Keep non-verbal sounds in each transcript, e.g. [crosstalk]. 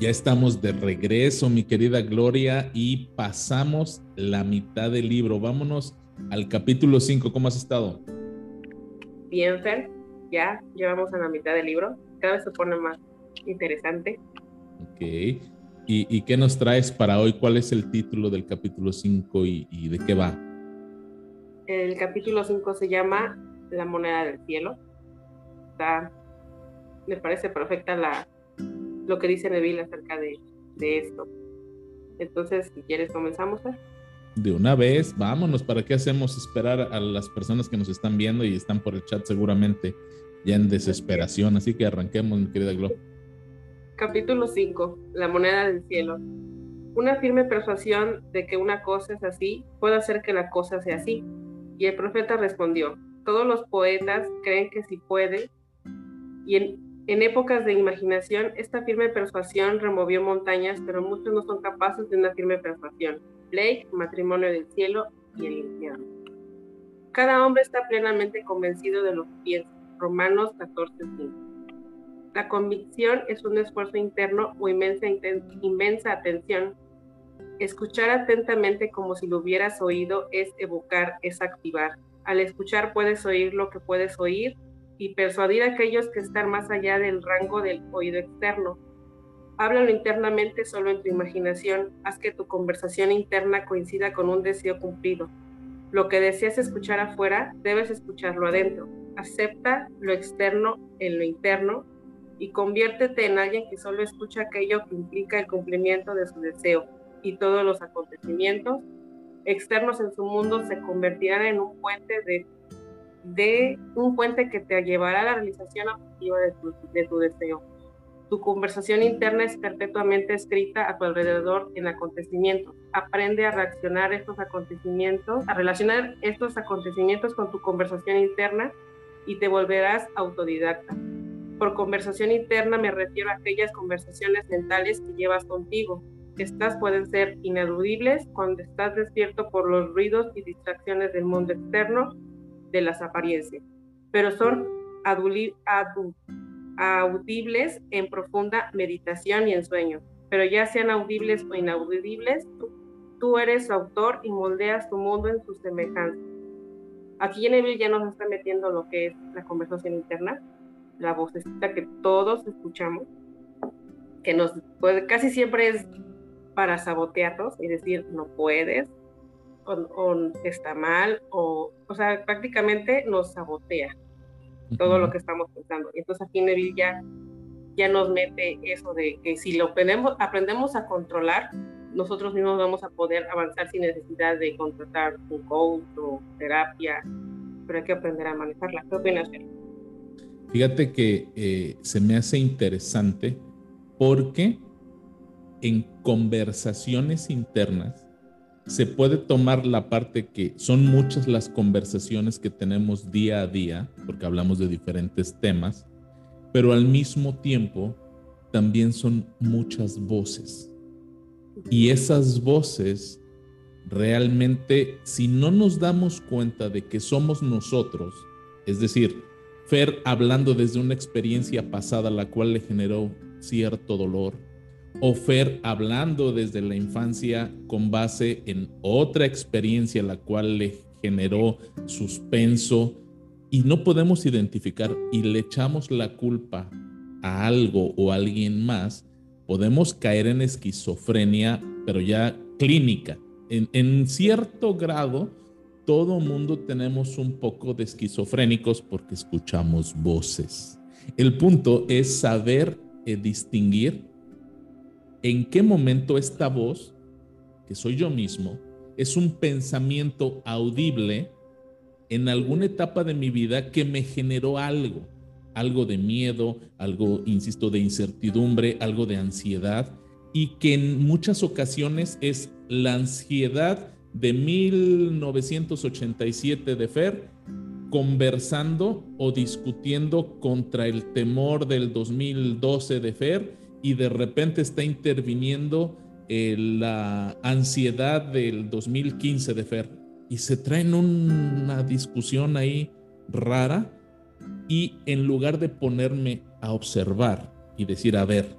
Ya estamos de regreso, mi querida Gloria, y pasamos la mitad del libro. Vámonos al capítulo 5. ¿Cómo has estado? Bien, Fer. Ya llevamos a la mitad del libro. Cada vez se pone más interesante. Ok. ¿Y, qué nos traes para hoy? ¿Cuál es el título del capítulo 5 y, de qué va? El capítulo 5 se llama La moneda del cielo. Está, me parece perfecta la, lo que dice Neville acerca de, esto. Entonces, si quieres, comenzamos. De una vez, vámonos. ¿Para qué hacemos esperar a las personas que nos están viendo y están por el chat seguramente ya en desesperación? Así que arranquemos, mi querida Glo. Capítulo 5. La moneda del cielo. Una firme persuasión de que una cosa es así puede hacer que la cosa sea así. Y el profeta respondió, todos los poetas creen que si puede, y en, en épocas de imaginación, esta firme persuasión removió montañas, pero muchos no son capaces de una firme persuasión. Blake, Matrimonio del Cielo y el Infierno. Cada hombre está plenamente convencido de lo que piensa. Romanos 14:5. La convicción es un esfuerzo interno o inmensa, inmensa atención. Escuchar atentamente como si lo hubieras oído es evocar, es activar. Al escuchar puedes oír lo que puedes oír y persuadir a aquellos que están más allá del rango del oído externo. Háblalo internamente solo en tu imaginación, haz que tu conversación interna coincida con un deseo cumplido. Lo que deseas escuchar afuera, debes escucharlo adentro. Acepta lo externo en lo interno y conviértete en alguien que solo escucha aquello que implica el cumplimiento de su deseo y todos los acontecimientos externos en su mundo se convertirán en un puente de de un puente que te llevará a la realización objetiva de tu, de tu deseo. Tu conversación interna es perpetuamente escrita a tu alrededor en acontecimientos. Aprende a reaccionar estos acontecimientos, a relacionar estos acontecimientos con tu conversación interna y te volverás autodidacta. Por conversación interna me refiero a aquellas conversaciones mentales que llevas contigo. Estas pueden ser inaudibles cuando estás despierto por los ruidos y distracciones del mundo externo de las apariencias, pero son audibles en profunda meditación y en sueño. Pero ya sean audibles o inaudibles, tú, eres autor y moldeas tu mundo en su semejanza. Aquí en ya nos está metiendo lo que es la conversación interna, la vocecita que todos escuchamos, que nos puede, casi siempre es para sabotearnos y decir no puedes, o, está mal, o, o sea, prácticamente nos sabotea todo lo que estamos pensando. Entonces aquí Neville ya, ya nos mete eso de que si lo aprendemos, aprendemos a controlar, nosotros mismos vamos a poder avanzar sin necesidad de contratar un coach o terapia, pero hay que aprender a manejarla. ¿Qué opinas, Fíjate que eh, se me hace interesante porque en conversaciones internas se puede tomar la parte que son muchas las conversaciones que tenemos día a día, porque hablamos de diferentes temas, pero al mismo tiempo también son muchas voces. Y esas voces realmente, si no nos damos cuenta de que somos nosotros, es decir, Fer hablando desde una experiencia pasada la cual le generó cierto dolor, o Fer hablando desde la infancia con base en otra experiencia la cual le generó suspenso y no podemos identificar y le echamos la culpa a algo o a alguien más, podemos caer en esquizofrenia, pero ya clínica. En, en cierto grado, todo mundo tenemos un poco de esquizofrénicos porque escuchamos voces. El punto es saber eh, distinguir en qué momento esta voz, que soy yo mismo, es un pensamiento audible en alguna etapa de mi vida que me generó algo, algo de miedo, algo, insisto, de incertidumbre, algo de ansiedad, y que en muchas ocasiones es la ansiedad de 1987 de Fer conversando o discutiendo contra el temor del 2012 de Fer y de repente está interviniendo eh, la ansiedad del 2015 de Fer. Y se traen una discusión ahí rara y en lugar de ponerme a observar y decir, a ver,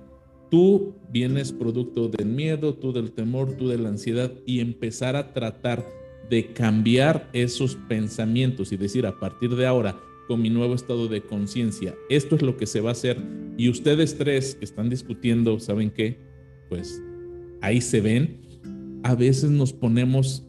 Tú vienes producto del miedo, tú del temor, tú de la ansiedad y empezar a tratar de cambiar esos pensamientos y decir a partir de ahora, con mi nuevo estado de conciencia, esto es lo que se va a hacer y ustedes tres que están discutiendo, ¿saben qué? Pues ahí se ven, a veces nos ponemos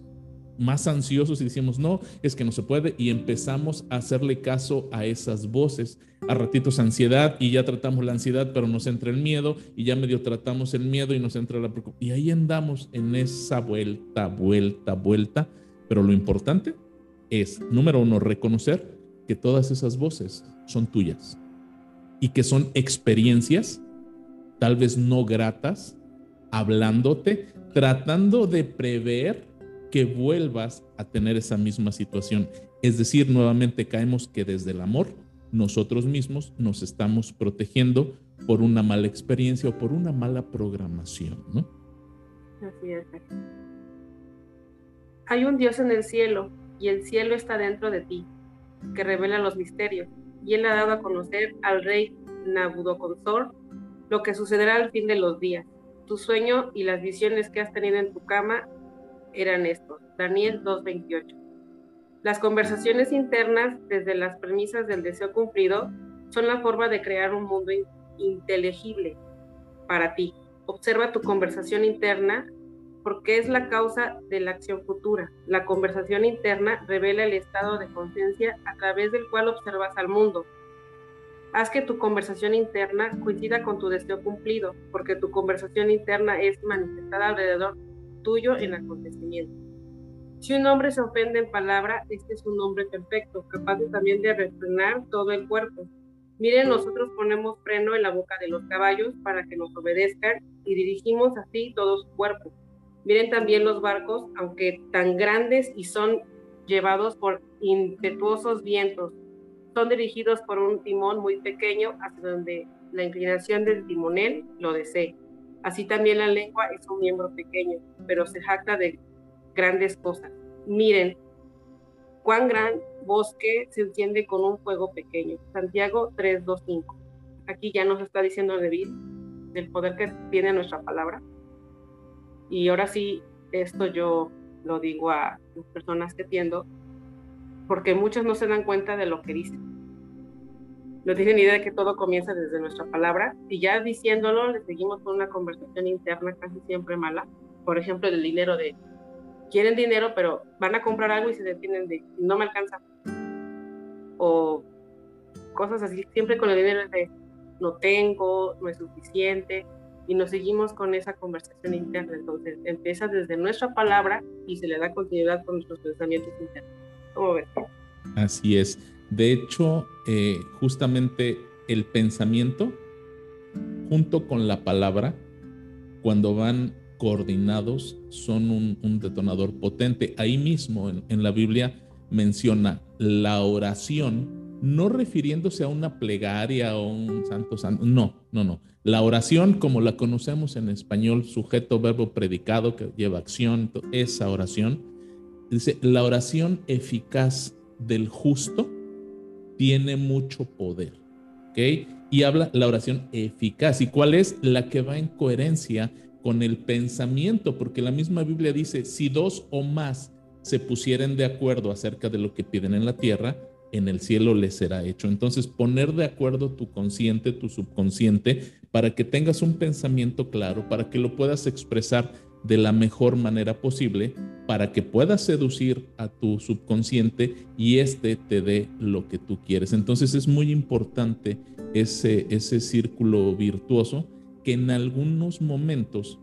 más ansiosos y decimos, no, es que no se puede, y empezamos a hacerle caso a esas voces. A ratitos ansiedad y ya tratamos la ansiedad, pero nos entra el miedo y ya medio tratamos el miedo y nos entra la preocupación. Y ahí andamos en esa vuelta, vuelta, vuelta. Pero lo importante es, número uno, reconocer que todas esas voces son tuyas y que son experiencias, tal vez no gratas, hablándote, tratando de prever que vuelvas a tener esa misma situación. Es decir, nuevamente caemos que desde el amor nosotros mismos nos estamos protegiendo por una mala experiencia o por una mala programación, ¿no? Así es. Hay un Dios en el cielo y el cielo está dentro de ti, que revela los misterios, y él ha dado a conocer al rey Nabucodonosor lo que sucederá al fin de los días. Tu sueño y las visiones que has tenido en tu cama eran estos. Daniel 2.28. Las conversaciones internas desde las premisas del deseo cumplido son la forma de crear un mundo inteligible para ti. Observa tu conversación interna porque es la causa de la acción futura. La conversación interna revela el estado de conciencia a través del cual observas al mundo. Haz que tu conversación interna coincida con tu deseo cumplido, porque tu conversación interna es manifestada alrededor tuyo en acontecimiento. Si un hombre se ofende en palabra, este es un hombre perfecto, capaz también de refrenar todo el cuerpo. Miren, nosotros ponemos freno en la boca de los caballos para que nos obedezcan y dirigimos así todo su cuerpo. Miren también los barcos, aunque tan grandes y son llevados por impetuosos vientos, son dirigidos por un timón muy pequeño hacia donde la inclinación del timonel lo desee. Así también la lengua es un miembro pequeño, pero se jacta de grandes cosas. Miren, cuán gran bosque se enciende con un fuego pequeño. Santiago 3.2.5. Aquí ya nos está diciendo David del poder que tiene nuestra palabra. Y ahora sí, esto yo lo digo a las personas que atiendo, porque muchos no se dan cuenta de lo que dicen no tienen idea de que todo comienza desde nuestra palabra y ya diciéndolo le seguimos con una conversación interna casi siempre mala. Por ejemplo, el dinero de quieren dinero pero van a comprar algo y se detienen de no me alcanza. O cosas así, siempre con el dinero de no tengo, no es suficiente y nos seguimos con esa conversación interna. Entonces empieza desde nuestra palabra y se le da continuidad con nuestros pensamientos internos. ¿Cómo ves? Así es. De hecho, eh, justamente el pensamiento junto con la palabra, cuando van coordinados, son un, detonador potente. Ahí mismo en, la Biblia menciona la oración, no refiriéndose a una plegaria o un santo santo, no, no, no. La oración, como la conocemos en español, sujeto, verbo, predicado, que lleva acción, esa oración, dice, la oración eficaz del justo tiene mucho poder. ¿Ok? Y habla la oración eficaz. ¿Y cuál es? La que va en coherencia con el pensamiento, porque la misma Biblia dice, si dos o más se pusieren de acuerdo acerca de lo que piden en la tierra, en el cielo les será hecho. Entonces, poner de acuerdo tu consciente, tu subconsciente, para que tengas un pensamiento claro, para que lo puedas expresar de la mejor manera posible para que puedas seducir a tu subconsciente y éste te dé lo que tú quieres. Entonces es muy importante ese, ese círculo virtuoso que en algunos momentos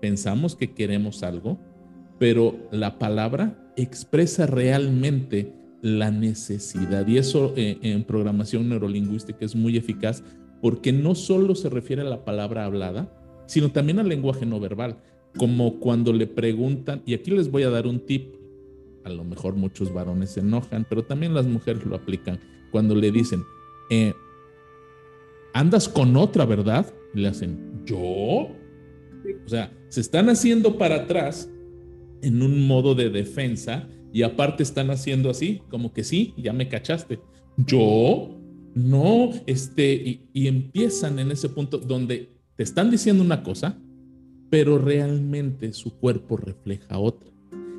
pensamos que queremos algo, pero la palabra expresa realmente la necesidad. Y eso eh, en programación neurolingüística es muy eficaz porque no solo se refiere a la palabra hablada, sino también al lenguaje no verbal como cuando le preguntan, y aquí les voy a dar un tip, a lo mejor muchos varones se enojan, pero también las mujeres lo aplican, cuando le dicen, eh, andas con otra, ¿verdad? le hacen, ¿yo? O sea, se están haciendo para atrás en un modo de defensa y aparte están haciendo así, como que sí, ya me cachaste. ¿Yo? No, este, y empiezan en ese punto donde te están diciendo una cosa, pero realmente su cuerpo refleja otra.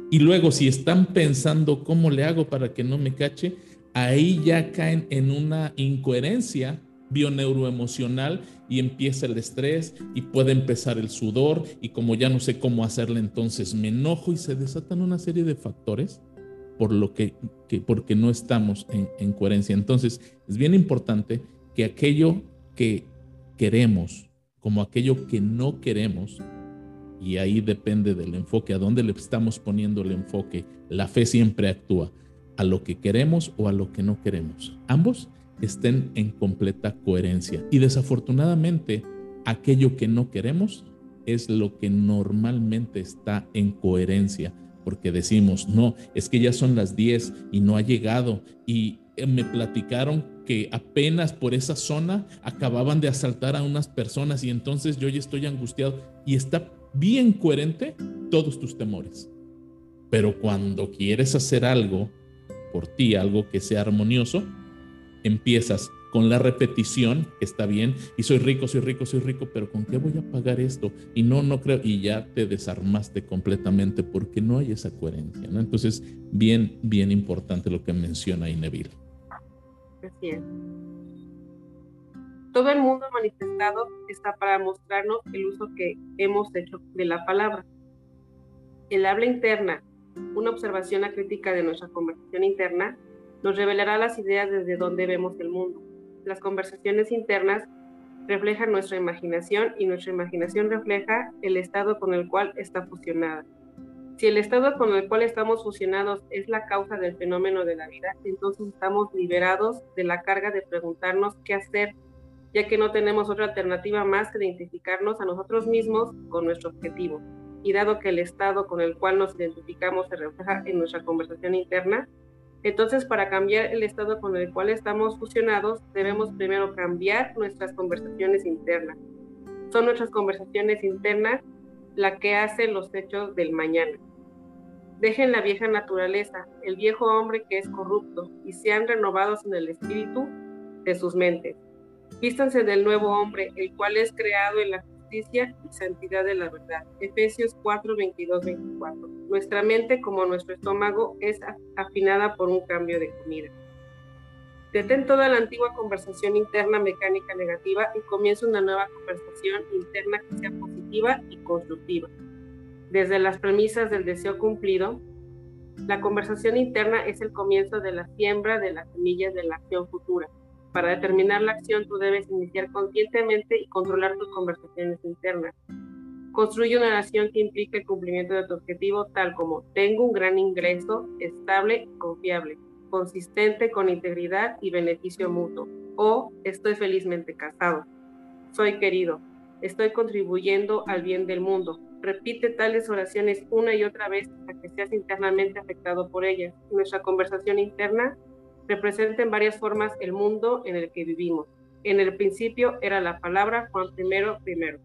Y luego si están pensando cómo le hago para que no me cache, ahí ya caen en una incoherencia bioneuroemocional y empieza el estrés y puede empezar el sudor y como ya no sé cómo hacerle entonces me enojo y se desatan una serie de factores por lo que, porque no estamos en, en coherencia. Entonces es bien importante que aquello que queremos como aquello que no queremos y ahí depende del enfoque, a dónde le estamos poniendo el enfoque. La fe siempre actúa a lo que queremos o a lo que no queremos. Ambos estén en completa coherencia. Y desafortunadamente, aquello que no queremos es lo que normalmente está en coherencia, porque decimos, no, es que ya son las 10 y no ha llegado y eh, me platicaron que apenas por esa zona acababan de asaltar a unas personas y entonces yo ya estoy angustiado y está bien coherente todos tus temores. Pero cuando quieres hacer algo por ti, algo que sea armonioso, empiezas con la repetición, está bien, y soy rico, soy rico, soy rico, pero ¿con qué voy a pagar esto? Y no, no creo, y ya te desarmaste completamente porque no hay esa coherencia, ¿no? Entonces, bien, bien importante lo que menciona Ineville. Así es. Todo el mundo manifestado está para mostrarnos el uso que hemos hecho de la palabra. El habla interna, una observación crítica de nuestra conversación interna, nos revelará las ideas desde donde vemos el mundo. Las conversaciones internas reflejan nuestra imaginación y nuestra imaginación refleja el estado con el cual está fusionada. Si el estado con el cual estamos fusionados es la causa del fenómeno de la vida, entonces estamos liberados de la carga de preguntarnos qué hacer, ya que no tenemos otra alternativa más que identificarnos a nosotros mismos con nuestro objetivo. Y dado que el estado con el cual nos identificamos se refleja en nuestra conversación interna, entonces para cambiar el estado con el cual estamos fusionados, debemos primero cambiar nuestras conversaciones internas. Son nuestras conversaciones internas la que hace los hechos del mañana. Dejen la vieja naturaleza, el viejo hombre que es corrupto, y sean renovados en el espíritu de sus mentes. Vístanse del nuevo hombre, el cual es creado en la justicia y santidad de la verdad. Efesios 4, 22, 24. Nuestra mente, como nuestro estómago, es afinada por un cambio de comida. Detén toda la antigua conversación interna mecánica negativa y comienza una nueva conversación interna que sea positiva y constructiva. Desde las premisas del deseo cumplido, la conversación interna es el comienzo de la siembra de las semillas de la acción futura. Para determinar la acción tú debes iniciar conscientemente y controlar tus conversaciones internas. Construye una oración que implique el cumplimiento de tu objetivo tal como tengo un gran ingreso estable confiable consistente con integridad y beneficio mutuo. O estoy felizmente casado. Soy querido. Estoy contribuyendo al bien del mundo. Repite tales oraciones una y otra vez hasta que seas internamente afectado por ellas. Nuestra conversación interna representa en varias formas el mundo en el que vivimos. En el principio era la palabra Juan primero primero.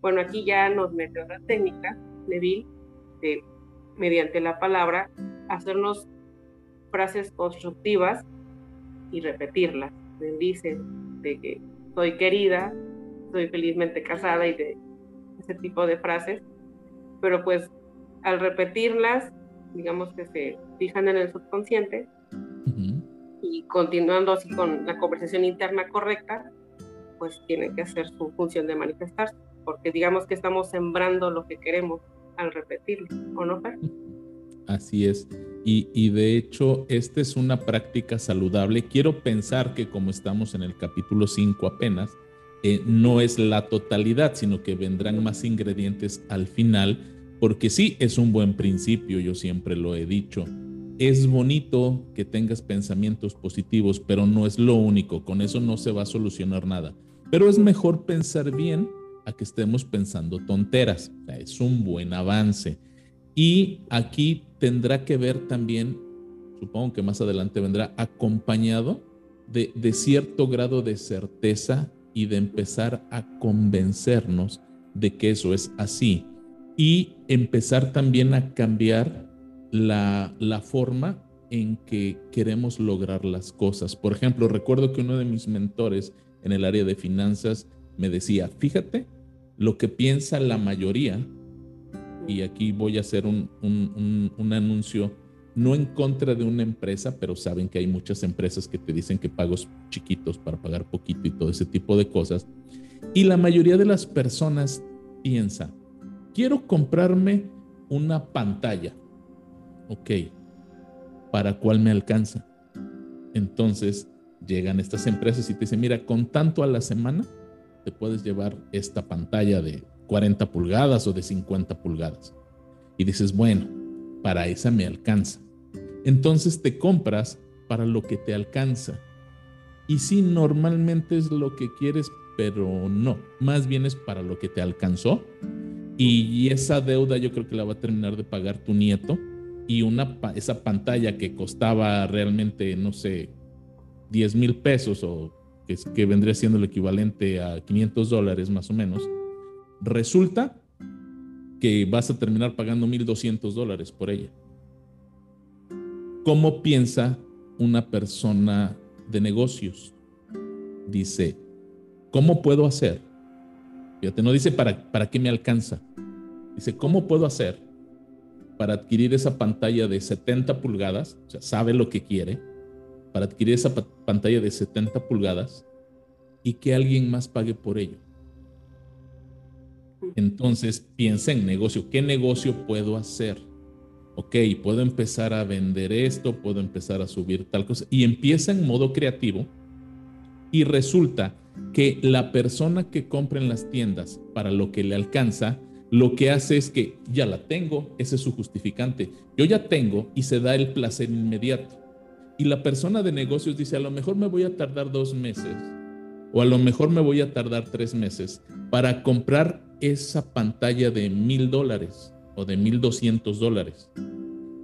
Bueno, aquí ya nos mete otra técnica, Neville, de mediante la palabra hacernos frases constructivas y repetirlas. Dice de que soy querida, soy felizmente casada y de ese tipo de frases. Pero pues al repetirlas, digamos que se fijan en el subconsciente y continuando así con la conversación interna correcta, pues tienen que hacer su función de manifestarse, porque digamos que estamos sembrando lo que queremos al repetirlo, ¿o no, Así es. Y, de hecho, esta es una práctica saludable. Quiero pensar que como estamos en el capítulo 5 apenas, eh, no es la totalidad, sino que vendrán más ingredientes al final, porque sí es un buen principio, yo siempre lo he dicho. Es bonito que tengas pensamientos positivos, pero no es lo único, con eso no se va a solucionar nada. Pero es mejor pensar bien a que estemos pensando tonteras, es un buen avance. Y aquí tendrá que ver también, supongo que más adelante vendrá, acompañado de, cierto grado de certeza y de empezar a convencernos de que eso es así. Y empezar también a cambiar la, la forma en que queremos lograr las cosas. Por ejemplo, recuerdo que uno de mis mentores en el área de finanzas me decía, fíjate lo que piensa la mayoría, y aquí voy a hacer un, un, anuncio, no en contra de una empresa, pero saben que hay muchas empresas que te dicen que pagos chiquitos para pagar poquito y todo ese tipo de cosas. Y la mayoría de las personas piensa, quiero comprarme una pantalla. Ok, ¿para cuál me alcanza? Entonces llegan estas empresas y te dicen, mira, con tanto a la semana te puedes llevar esta pantalla de 40 pulgadas o de 50 pulgadas. Y dices, bueno, para esa me alcanza. Entonces te compras para lo que te alcanza. Y sí, normalmente es lo que quieres, pero no, más bien es para lo que te alcanzó. Y esa deuda yo creo que la va a terminar de pagar tu nieto. Y una, esa pantalla que costaba realmente, no sé, 10 mil pesos o que, vendría siendo el equivalente a 500 dólares más o menos, resulta que vas a terminar pagando 1.200 dólares por ella. ¿Cómo piensa una persona de negocios? Dice, ¿cómo puedo hacer? Fíjate, no dice para, para qué me alcanza. Dice, ¿cómo puedo hacer para adquirir esa pantalla de 70 pulgadas? O sea, sabe lo que quiere. Para adquirir esa pantalla de 70 pulgadas y que alguien más pague por ello. Entonces piensa en negocio. ¿Qué negocio puedo hacer? Ok, puedo empezar a vender esto, puedo empezar a subir tal cosa. Y empieza en modo creativo y resulta que la persona que compra en las tiendas para lo que le alcanza, lo que hace es que ya la tengo, ese es su justificante. Yo ya tengo y se da el placer inmediato. Y la persona de negocios dice, a lo mejor me voy a tardar dos meses o a lo mejor me voy a tardar tres meses para comprar esa pantalla de mil dólares o de mil doscientos dólares,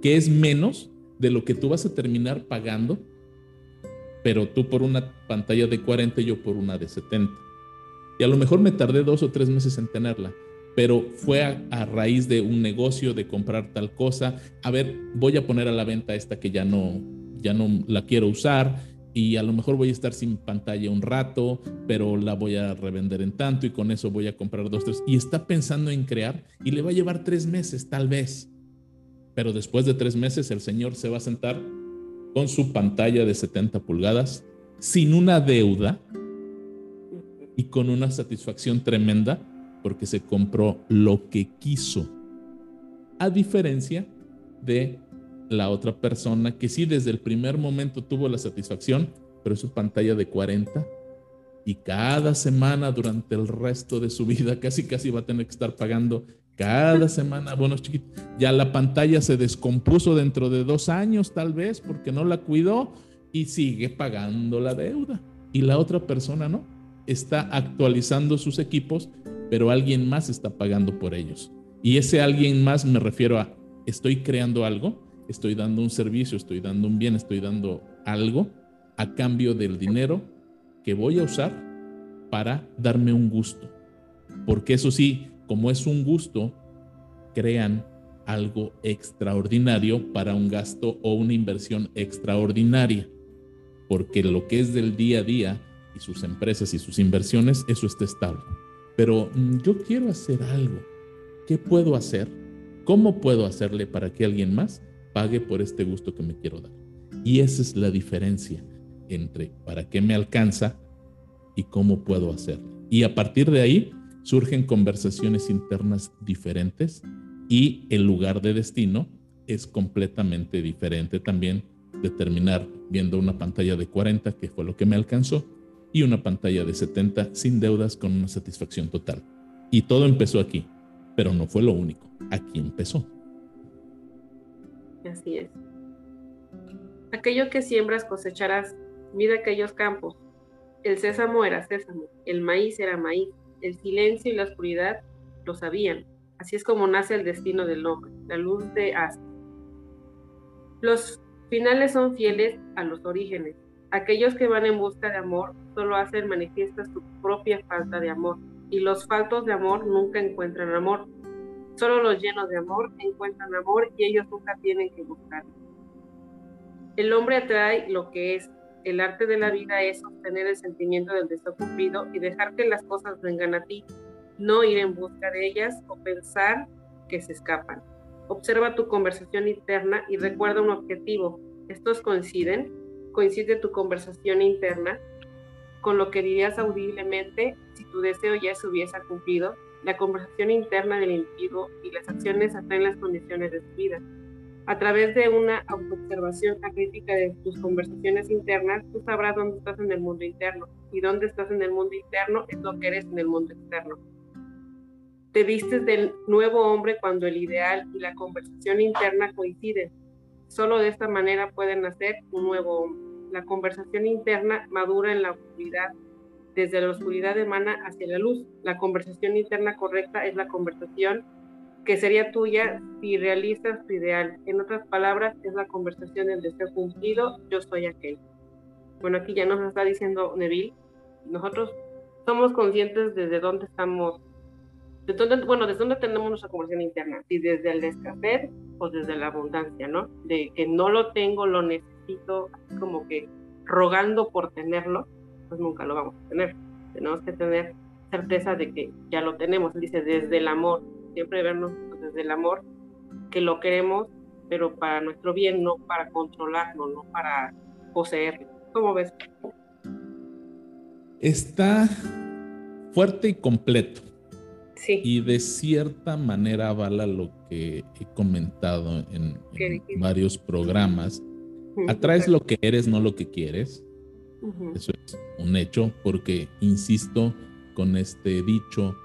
que es menos de lo que tú vas a terminar pagando, pero tú por una pantalla de 40 y yo por una de 70. Y a lo mejor me tardé dos o tres meses en tenerla, pero fue a, a, raíz de un negocio, de comprar tal cosa. A ver, voy a poner a la venta esta que ya no, ya no la quiero usar y a lo mejor voy a estar sin pantalla un rato, pero la voy a revender en tanto y con eso voy a comprar dos, tres. Y está pensando en crear y le va a llevar tres meses, tal vez. Pero después de tres meses el señor se va a sentar con su pantalla de 70 pulgadas, sin una deuda y con una satisfacción tremenda porque se compró lo que quiso. A diferencia de la otra persona que sí desde el primer momento tuvo la satisfacción, pero es su pantalla de 40 y cada semana durante el resto de su vida [laughs] casi casi va a tener que estar pagando cada semana bueno chiquitos. Ya la pantalla se descompuso dentro de dos años tal vez porque no la cuidó y sigue pagando la deuda. Y la otra persona no. Está actualizando sus equipos, pero alguien más está pagando por ellos. Y ese alguien más me refiero a, estoy creando algo estoy dando un servicio, estoy dando un bien, estoy dando algo a cambio del dinero que voy a usar para darme un gusto. Porque eso sí, como es un gusto, crean algo extraordinario para un gasto o una inversión extraordinaria. Porque lo que es del día a día y sus empresas y sus inversiones, eso está estable. Pero mm, yo quiero hacer algo. ¿Qué puedo hacer? ¿Cómo puedo hacerle para que alguien más pague por este gusto que me quiero dar. Y esa es la diferencia entre para qué me alcanza y cómo puedo hacerlo. Y a partir de ahí surgen conversaciones internas diferentes y el lugar de destino es completamente diferente también de terminar viendo una pantalla de 40, que fue lo que me alcanzó, y una pantalla de 70 sin deudas con una satisfacción total. Y todo empezó aquí, pero no fue lo único, aquí empezó. Así es. Aquello que siembras cosecharás, mira aquellos campos. El sésamo era sésamo, el maíz era maíz, el silencio y la oscuridad lo sabían. Así es como nace el destino del hombre, la luz de Asta. Los finales son fieles a los orígenes. Aquellos que van en busca de amor solo hacen manifiesta su propia falta de amor, y los faltos de amor nunca encuentran amor, Solo los llenos de amor encuentran amor y ellos nunca tienen que buscar. El hombre atrae lo que es, El arte de la vida es sostener el sentimiento del deseo cumplido y dejar que las cosas vengan a ti, no ir en busca de ellas o pensar que se escapan. Observa tu conversación interna y recuerda un objetivo. Estos coinciden. Coincide tu conversación interna con lo que dirías audiblemente si tu deseo ya se hubiese cumplido. La conversación interna del individuo y las acciones atraen las condiciones de su vida. A través de una autoobservación crítica de tus conversaciones internas, tú sabrás dónde estás en el mundo interno. Y dónde estás en el mundo interno es lo que eres en el mundo externo. Te vistes del nuevo hombre cuando el ideal y la conversación interna coinciden. Solo de esta manera pueden nacer un nuevo hombre. La conversación interna madura en la oscuridad. Desde la oscuridad emana hacia la luz. La conversación interna correcta es la conversación que sería tuya si realizas tu ideal. En otras palabras, es la conversación del deseo cumplido, yo soy aquel. Bueno, aquí ya nos está diciendo Neville, nosotros somos conscientes desde dónde estamos de dónde, bueno, desde dónde tenemos nuestra conversión interna, si desde el escasez o desde la abundancia, ¿no? De que no lo tengo, lo necesito, como que rogando por tenerlo, pues nunca lo vamos a tener. Tenemos que tener certeza de que ya lo tenemos, dice, desde el amor, siempre vernos desde el amor, que lo queremos, pero para nuestro bien, no para controlarlo, no para poseerlo. ¿Cómo ves? Está fuerte y completo y de cierta manera avala lo que he comentado en, varios programas. Atraes lo que eres, no lo que quieres. Eso es un hecho, porque insisto con este dicho,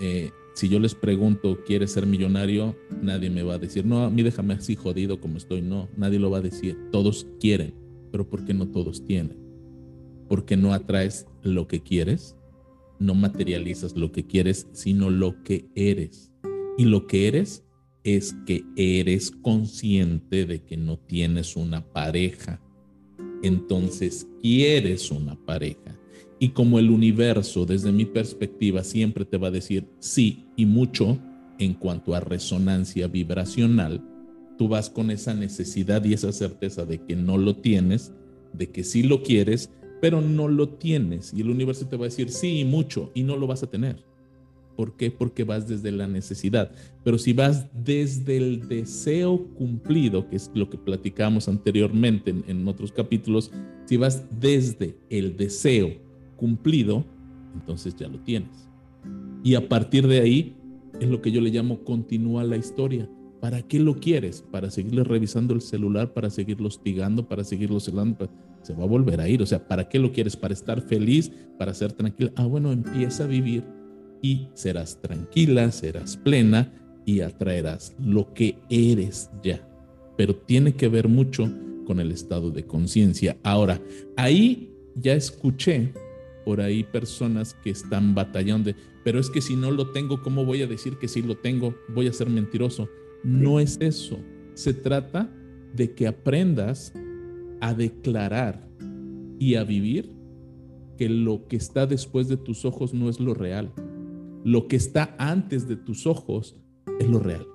eh, si yo les pregunto, ¿quieres ser millonario? Nadie me va a decir, no, a mí déjame así jodido como estoy. No, nadie lo va a decir. Todos quieren, pero ¿por qué no todos tienen? Porque no atraes lo que quieres no materializas lo que quieres, sino lo que eres. Y lo que eres es que eres consciente de que no tienes una pareja. Entonces quieres una pareja. Y como el universo, desde mi perspectiva, siempre te va a decir sí y mucho en cuanto a resonancia vibracional, tú vas con esa necesidad y esa certeza de que no lo tienes, de que sí lo quieres, pero no lo tienes. Y el universo te va a decir, sí, mucho, y no lo vas a tener. ¿Por qué? Porque vas desde la necesidad. Pero si vas desde el deseo cumplido, que es lo que platicamos anteriormente en, otros capítulos, si vas desde el deseo cumplido, entonces ya lo tienes. Y a partir de ahí es lo que yo le llamo continúa la historia. ¿Para qué lo quieres? ¿Para seguirle revisando el celular? ¿Para seguirlo hostigando? ¿Para seguirlo celando? se va a volver a ir. O sea, ¿para qué lo quieres? ¿Para estar feliz? ¿Para ser tranquila? Ah, bueno, empieza a vivir y serás tranquila, serás plena y atraerás lo que eres ya. Pero tiene que ver mucho con el estado de conciencia. Ahora, ahí ya escuché por ahí personas que están batallando de, pero es que si no lo tengo, ¿cómo voy a decir que sí lo tengo? Voy a ser mentiroso. No es eso. Se trata de que aprendas a declarar y a vivir que lo que está después de tus ojos no es lo real. Lo que está antes de tus ojos es lo real.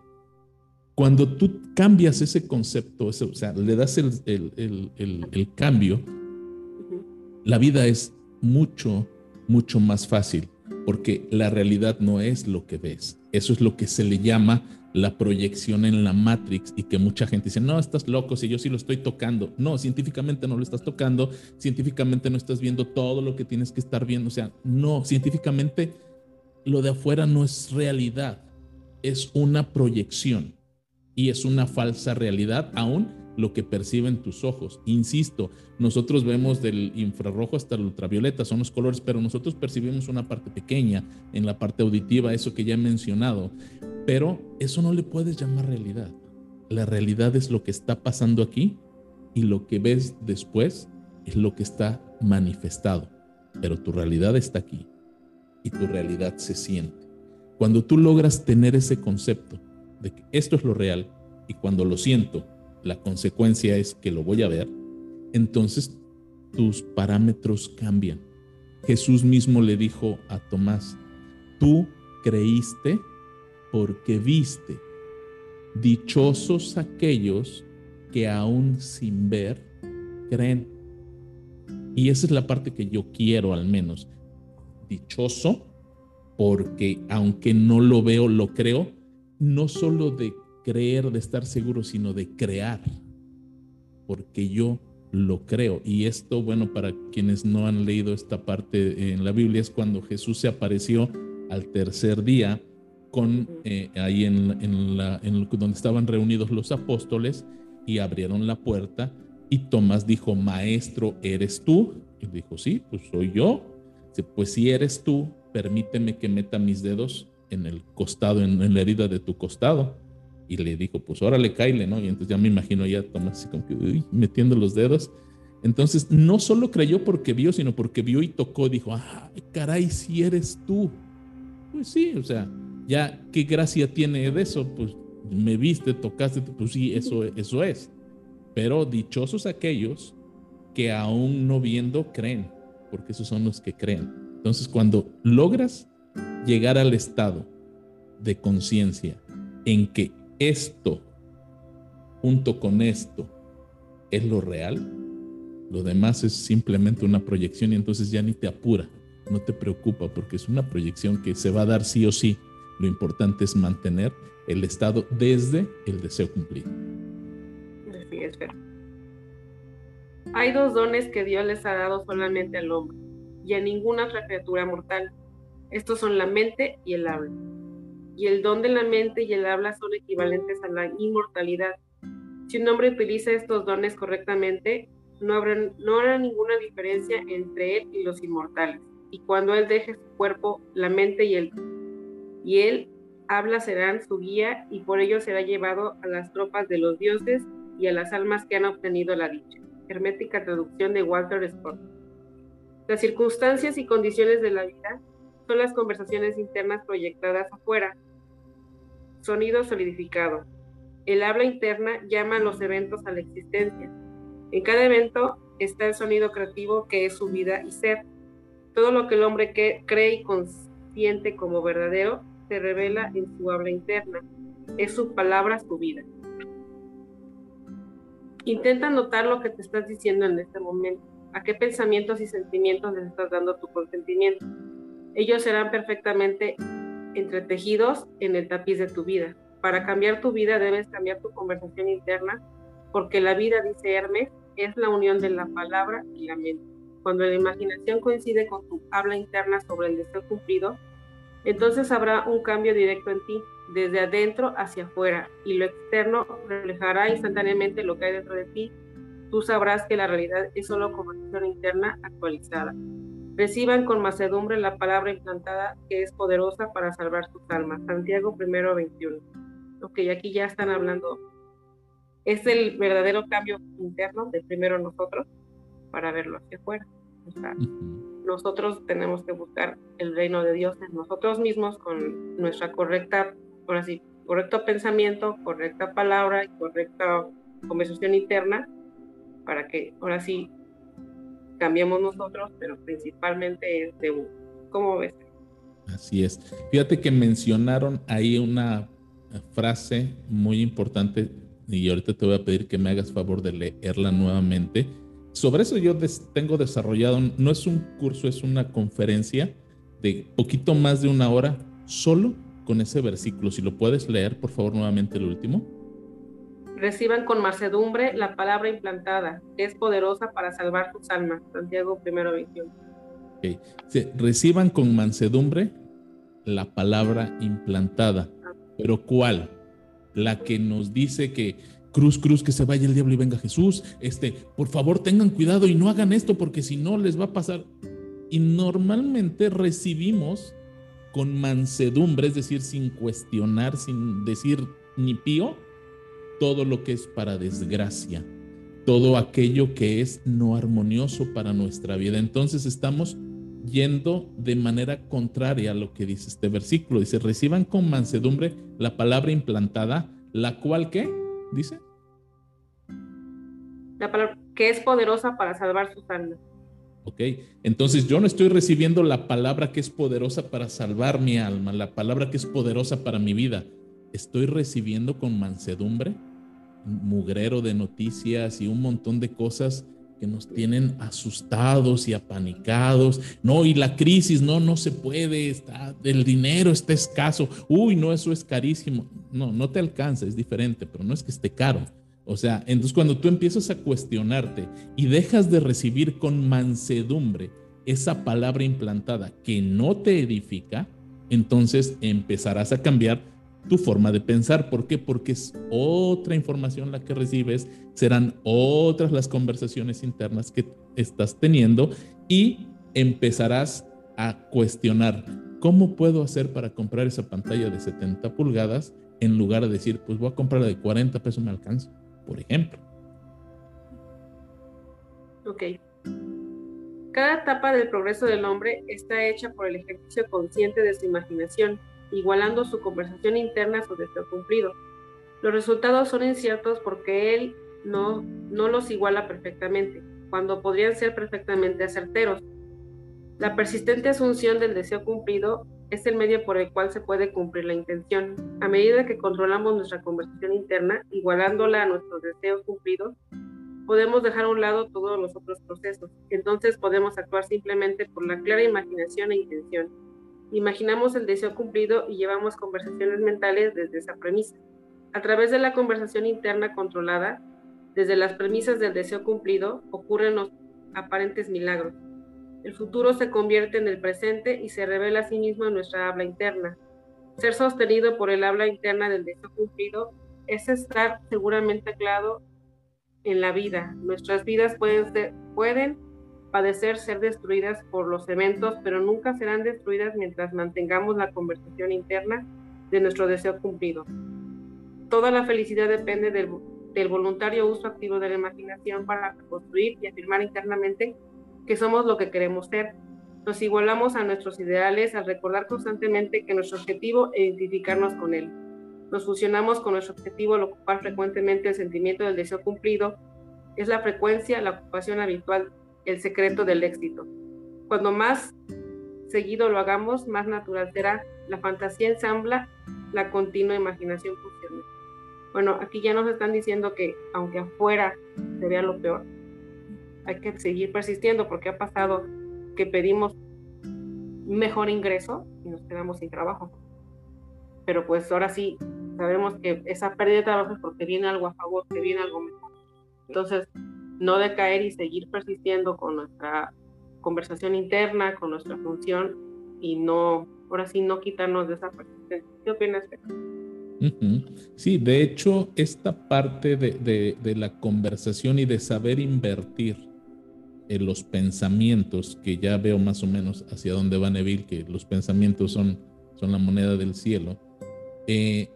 Cuando tú cambias ese concepto, o sea, le das el, el cambio, la vida es mucho, mucho más fácil, porque la realidad no es lo que ves. Eso es lo que se le llama la proyección en la Matrix y que mucha gente dice, no, estás loco, si yo sí lo estoy tocando. No, científicamente no lo estás tocando, científicamente no estás viendo todo lo que tienes que estar viendo. O sea, no, científicamente lo de afuera no es realidad, es una proyección y es una falsa realidad aún lo que perciben tus ojos. Insisto, nosotros vemos del infrarrojo hasta el ultravioleta, son los colores, pero nosotros percibimos una parte pequeña en la parte auditiva, eso que ya he mencionado, pero eso no le puedes llamar realidad. La realidad es lo que está pasando aquí y lo que ves después es lo que está manifestado, pero tu realidad está aquí y tu realidad se siente. Cuando tú logras tener ese concepto de que esto es lo real y cuando lo siento, la consecuencia es que lo voy a ver, entonces tus parámetros cambian. Jesús mismo le dijo a Tomás, tú creíste porque viste. Dichosos aquellos que aún sin ver creen. Y esa es la parte que yo quiero al menos. Dichoso, porque aunque no lo veo, lo creo, no solo de creer, de estar seguro, sino de crear, porque yo lo creo. Y esto, bueno, para quienes no han leído esta parte en la Biblia, es cuando Jesús se apareció al tercer día con eh, ahí en, en donde estaban reunidos los apóstoles y abrieron la puerta y Tomás dijo, maestro, ¿eres tú? Y dijo, sí, pues soy yo. Pues si eres tú, permíteme que meta mis dedos en el costado, en, la herida de tu costado. Y le dijo, pues órale, caile, ¿no? Y entonces ya me imagino ya Tomás así como que metiendo los dedos. Entonces no solo creyó porque vio, sino porque vio y tocó. Dijo, ah, caray, si eres tú. Pues sí, o sea, ya qué gracia tiene de eso. Pues me viste, tocaste, pues sí, eso, eso es. Pero dichosos aquellos que aún no viendo creen, porque esos son los que creen. Entonces, cuando logras llegar al estado de conciencia en que esto, junto con esto, es lo real, lo demás es simplemente una proyección y entonces ya ni te apura, no te preocupa porque es una proyección que se va a dar sí o sí. Lo importante es mantener el estado desde el deseo cumplido. Hay dos dones que Dios les ha dado solamente al hombre y a ninguna otra criatura mortal. Estos son la mente y el habla. Y el don de la mente y el habla son equivalentes a la inmortalidad. Si un hombre utiliza estos dones correctamente, no habrá, ninguna diferencia entre él y los inmortales. Y cuando él deje su cuerpo, la mente y el y él habla serán su guía y por ello será llevado a las tropas de los dioses y a las almas que han obtenido la dicha. Hermética traducción de Walter Scott. Las circunstancias y condiciones de la vida son las conversaciones internas proyectadas afuera. Sonido solidificado. El habla interna llama a los eventos a la existencia. En cada evento está el sonido creativo que es su vida y ser. Todo lo que el hombre cree y consiente como verdadero se revela en su habla interna. Es su palabra, su vida. Intenta notar lo que te estás diciendo en este momento. ¿A qué pensamientos y sentimientos les estás dando tu consentimiento? Ellos serán perfectamente entretejidos en el tapiz de tu vida. Para cambiar tu vida debes cambiar tu conversación interna, porque la vida, dice Hermes, es la unión de la palabra y la mente. Cuando la imaginación coincide con tu habla interna sobre el deseo cumplido, entonces habrá un cambio directo en ti, desde adentro hacia afuera, y lo externo reflejará instantáneamente lo que hay dentro de ti. Tú sabrás que la realidad es solo conversación interna actualizada. Reciban con macedumbre la palabra implantada que es poderosa para salvar sus almas. Santiago 1, 21. Ok, aquí ya están hablando. Es el verdadero cambio interno de primero nosotros para verlo hacia afuera. Nosotros tenemos que buscar el reino de Dios en nosotros mismos con nuestra correcta ahora sí, correcto pensamiento, correcta palabra y correcta conversación interna para que ahora sí cambiemos nosotros, pero principalmente es de ¿Cómo ves? Así es. Fíjate que mencionaron ahí una frase muy importante y ahorita te voy a pedir que me hagas favor de leerla nuevamente. Sobre eso yo tengo desarrollado, no es un curso, es una conferencia de poquito más de una hora solo con ese versículo. Si lo puedes leer, por favor, nuevamente el último. Reciban con macedumbre la palabra implantada, que es poderosa para salvar tus almas. Santiago 1, 21. reciban con mansedumbre la palabra implantada. ¿Pero cuál? La que nos dice que cruz, cruz, que se vaya el diablo y venga Jesús. Este, por favor, tengan cuidado y no hagan esto porque si no les va a pasar. Y normalmente recibimos con mansedumbre, es decir, sin cuestionar, sin decir ni pío, todo lo que es para desgracia, todo aquello que es no armonioso para nuestra vida. Entonces estamos yendo de manera contraria a lo que dice este versículo. Dice, reciban con mansedumbre la palabra implantada, la cual ¿qué? Dice. La palabra que es poderosa para salvar sus almas. ¿Ok? Entonces yo no estoy recibiendo la palabra que es poderosa para salvar mi alma, la palabra que es poderosa para mi vida. Estoy recibiendo con mansedumbre, mugrero de noticias y un montón de cosas que nos tienen asustados y apanicados. No, y la crisis, no, no se puede, está, el dinero está escaso. Uy, no, eso es carísimo. No, no te alcanza, es diferente, pero no es que esté caro. O sea, entonces cuando tú empiezas a cuestionarte y dejas de recibir con mansedumbre esa palabra implantada que no te edifica, entonces empezarás a cambiar tu forma de pensar. ¿Por qué? Porque es otra información la que recibes, serán otras las conversaciones internas que estás teniendo y empezarás a cuestionar cómo puedo hacer para comprar esa pantalla de 70 pulgadas en lugar de decir, pues voy a comprar la de 40 pesos me alcanza, por ejemplo. Ok. Cada etapa del progreso del hombre está hecha por el ejercicio consciente de su imaginación igualando su conversación interna sobre deseo cumplido. Los resultados son inciertos porque él no, no los iguala perfectamente, cuando podrían ser perfectamente acerteros. La persistente asunción del deseo cumplido es el medio por el cual se puede cumplir la intención. A medida que controlamos nuestra conversación interna, igualándola a nuestros deseos cumplidos, podemos dejar a un lado todos los otros procesos. Entonces podemos actuar simplemente por la clara imaginación e intención Imaginamos el deseo cumplido y llevamos conversaciones mentales desde esa premisa. A través de la conversación interna controlada, desde las premisas del deseo cumplido, ocurren los aparentes milagros. El futuro se convierte en el presente y se revela a sí mismo en nuestra habla interna. Ser sostenido por el habla interna del deseo cumplido es estar seguramente anclado en la vida. Nuestras vidas pueden, ser, pueden padecer ser destruidas por los eventos, pero nunca serán destruidas mientras mantengamos la conversación interna de nuestro deseo cumplido. Toda la felicidad depende del, voluntario uso activo de la imaginación para construir y afirmar internamente que somos lo que queremos ser. Nos igualamos a nuestros ideales al recordar constantemente que nuestro objetivo es identificarnos con él. Nos fusionamos con nuestro objetivo al ocupar frecuentemente el sentimiento del deseo cumplido. Es la frecuencia, la ocupación habitual el secreto del éxito. Cuando más seguido lo hagamos, más natural será. La fantasía ensambla, la continua imaginación. Bueno, aquí ya nos están diciendo que aunque afuera se vea lo peor, hay que seguir persistiendo porque ha pasado que pedimos mejor ingreso y nos quedamos sin trabajo. Pero pues ahora sí sabemos que esa pérdida de trabajo es porque viene algo a favor, que viene algo mejor. Entonces, no decaer y seguir persistiendo con nuestra conversación interna, con nuestra función y no, ahora sí, no quitarnos de esa persistencia. ¿Qué opinas? Sí, de hecho, esta parte de, de, la conversación y de saber invertir en los pensamientos, que ya veo más o menos hacia dónde va Neville, que los pensamientos son, son la moneda del cielo, eh,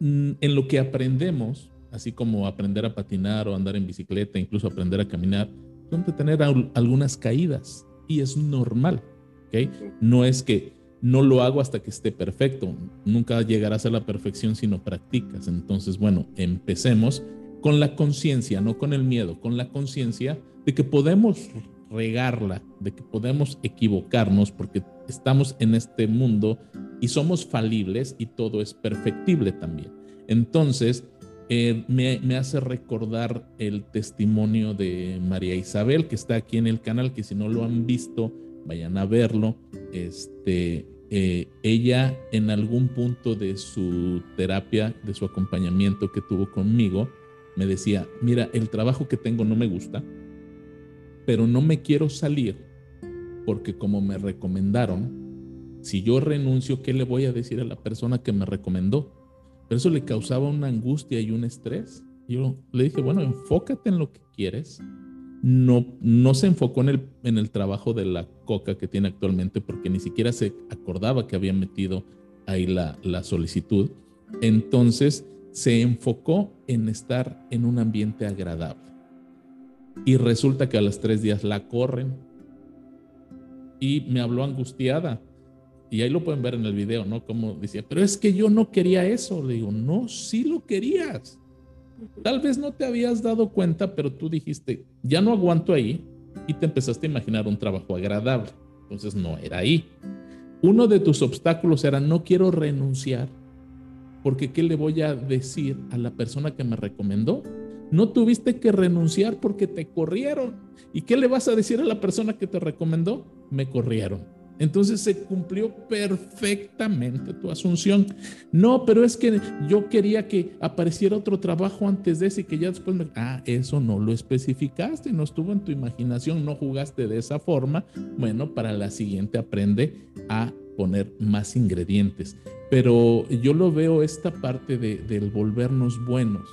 en lo que aprendemos así como aprender a patinar o andar en bicicleta, incluso aprender a caminar, son de tener algunas caídas y es normal, ¿ok? No es que no lo hago hasta que esté perfecto, nunca llegarás a la perfección si no practicas. Entonces, bueno, empecemos con la conciencia, no con el miedo, con la conciencia de que podemos regarla, de que podemos equivocarnos porque estamos en este mundo y somos falibles y todo es perfectible también. Entonces, eh, me, hace recordar el testimonio de María Isabel, que está aquí en el canal, que si no lo han visto, vayan a verlo. Este, eh, ella en algún punto de su terapia, de su acompañamiento que tuvo conmigo, me decía, mira, el trabajo que tengo no me gusta, pero no me quiero salir porque como me recomendaron, si yo renuncio, ¿qué le voy a decir a la persona que me recomendó? Pero eso le causaba una angustia y un estrés. Yo le dije, bueno, enfócate en lo que quieres. No, no se enfocó en el, en el trabajo de la coca que tiene actualmente porque ni siquiera se acordaba que había metido ahí la, la solicitud. Entonces se enfocó en estar en un ambiente agradable. Y resulta que a los tres días la corren. Y me habló angustiada. Y ahí lo pueden ver en el video, ¿no? Como decía, pero es que yo no quería eso. Le digo, no, sí lo querías. Tal vez no te habías dado cuenta, pero tú dijiste, ya no aguanto ahí y te empezaste a imaginar un trabajo agradable. Entonces no era ahí. Uno de tus obstáculos era, no quiero renunciar, porque ¿qué le voy a decir a la persona que me recomendó? No tuviste que renunciar porque te corrieron. ¿Y qué le vas a decir a la persona que te recomendó? Me corrieron. Entonces se cumplió perfectamente tu asunción. No, pero es que yo quería que apareciera otro trabajo antes de ese y que ya después me... Ah, eso no lo especificaste, no estuvo en tu imaginación, no jugaste de esa forma. Bueno, para la siguiente aprende a poner más ingredientes. Pero yo lo veo esta parte de, del volvernos buenos,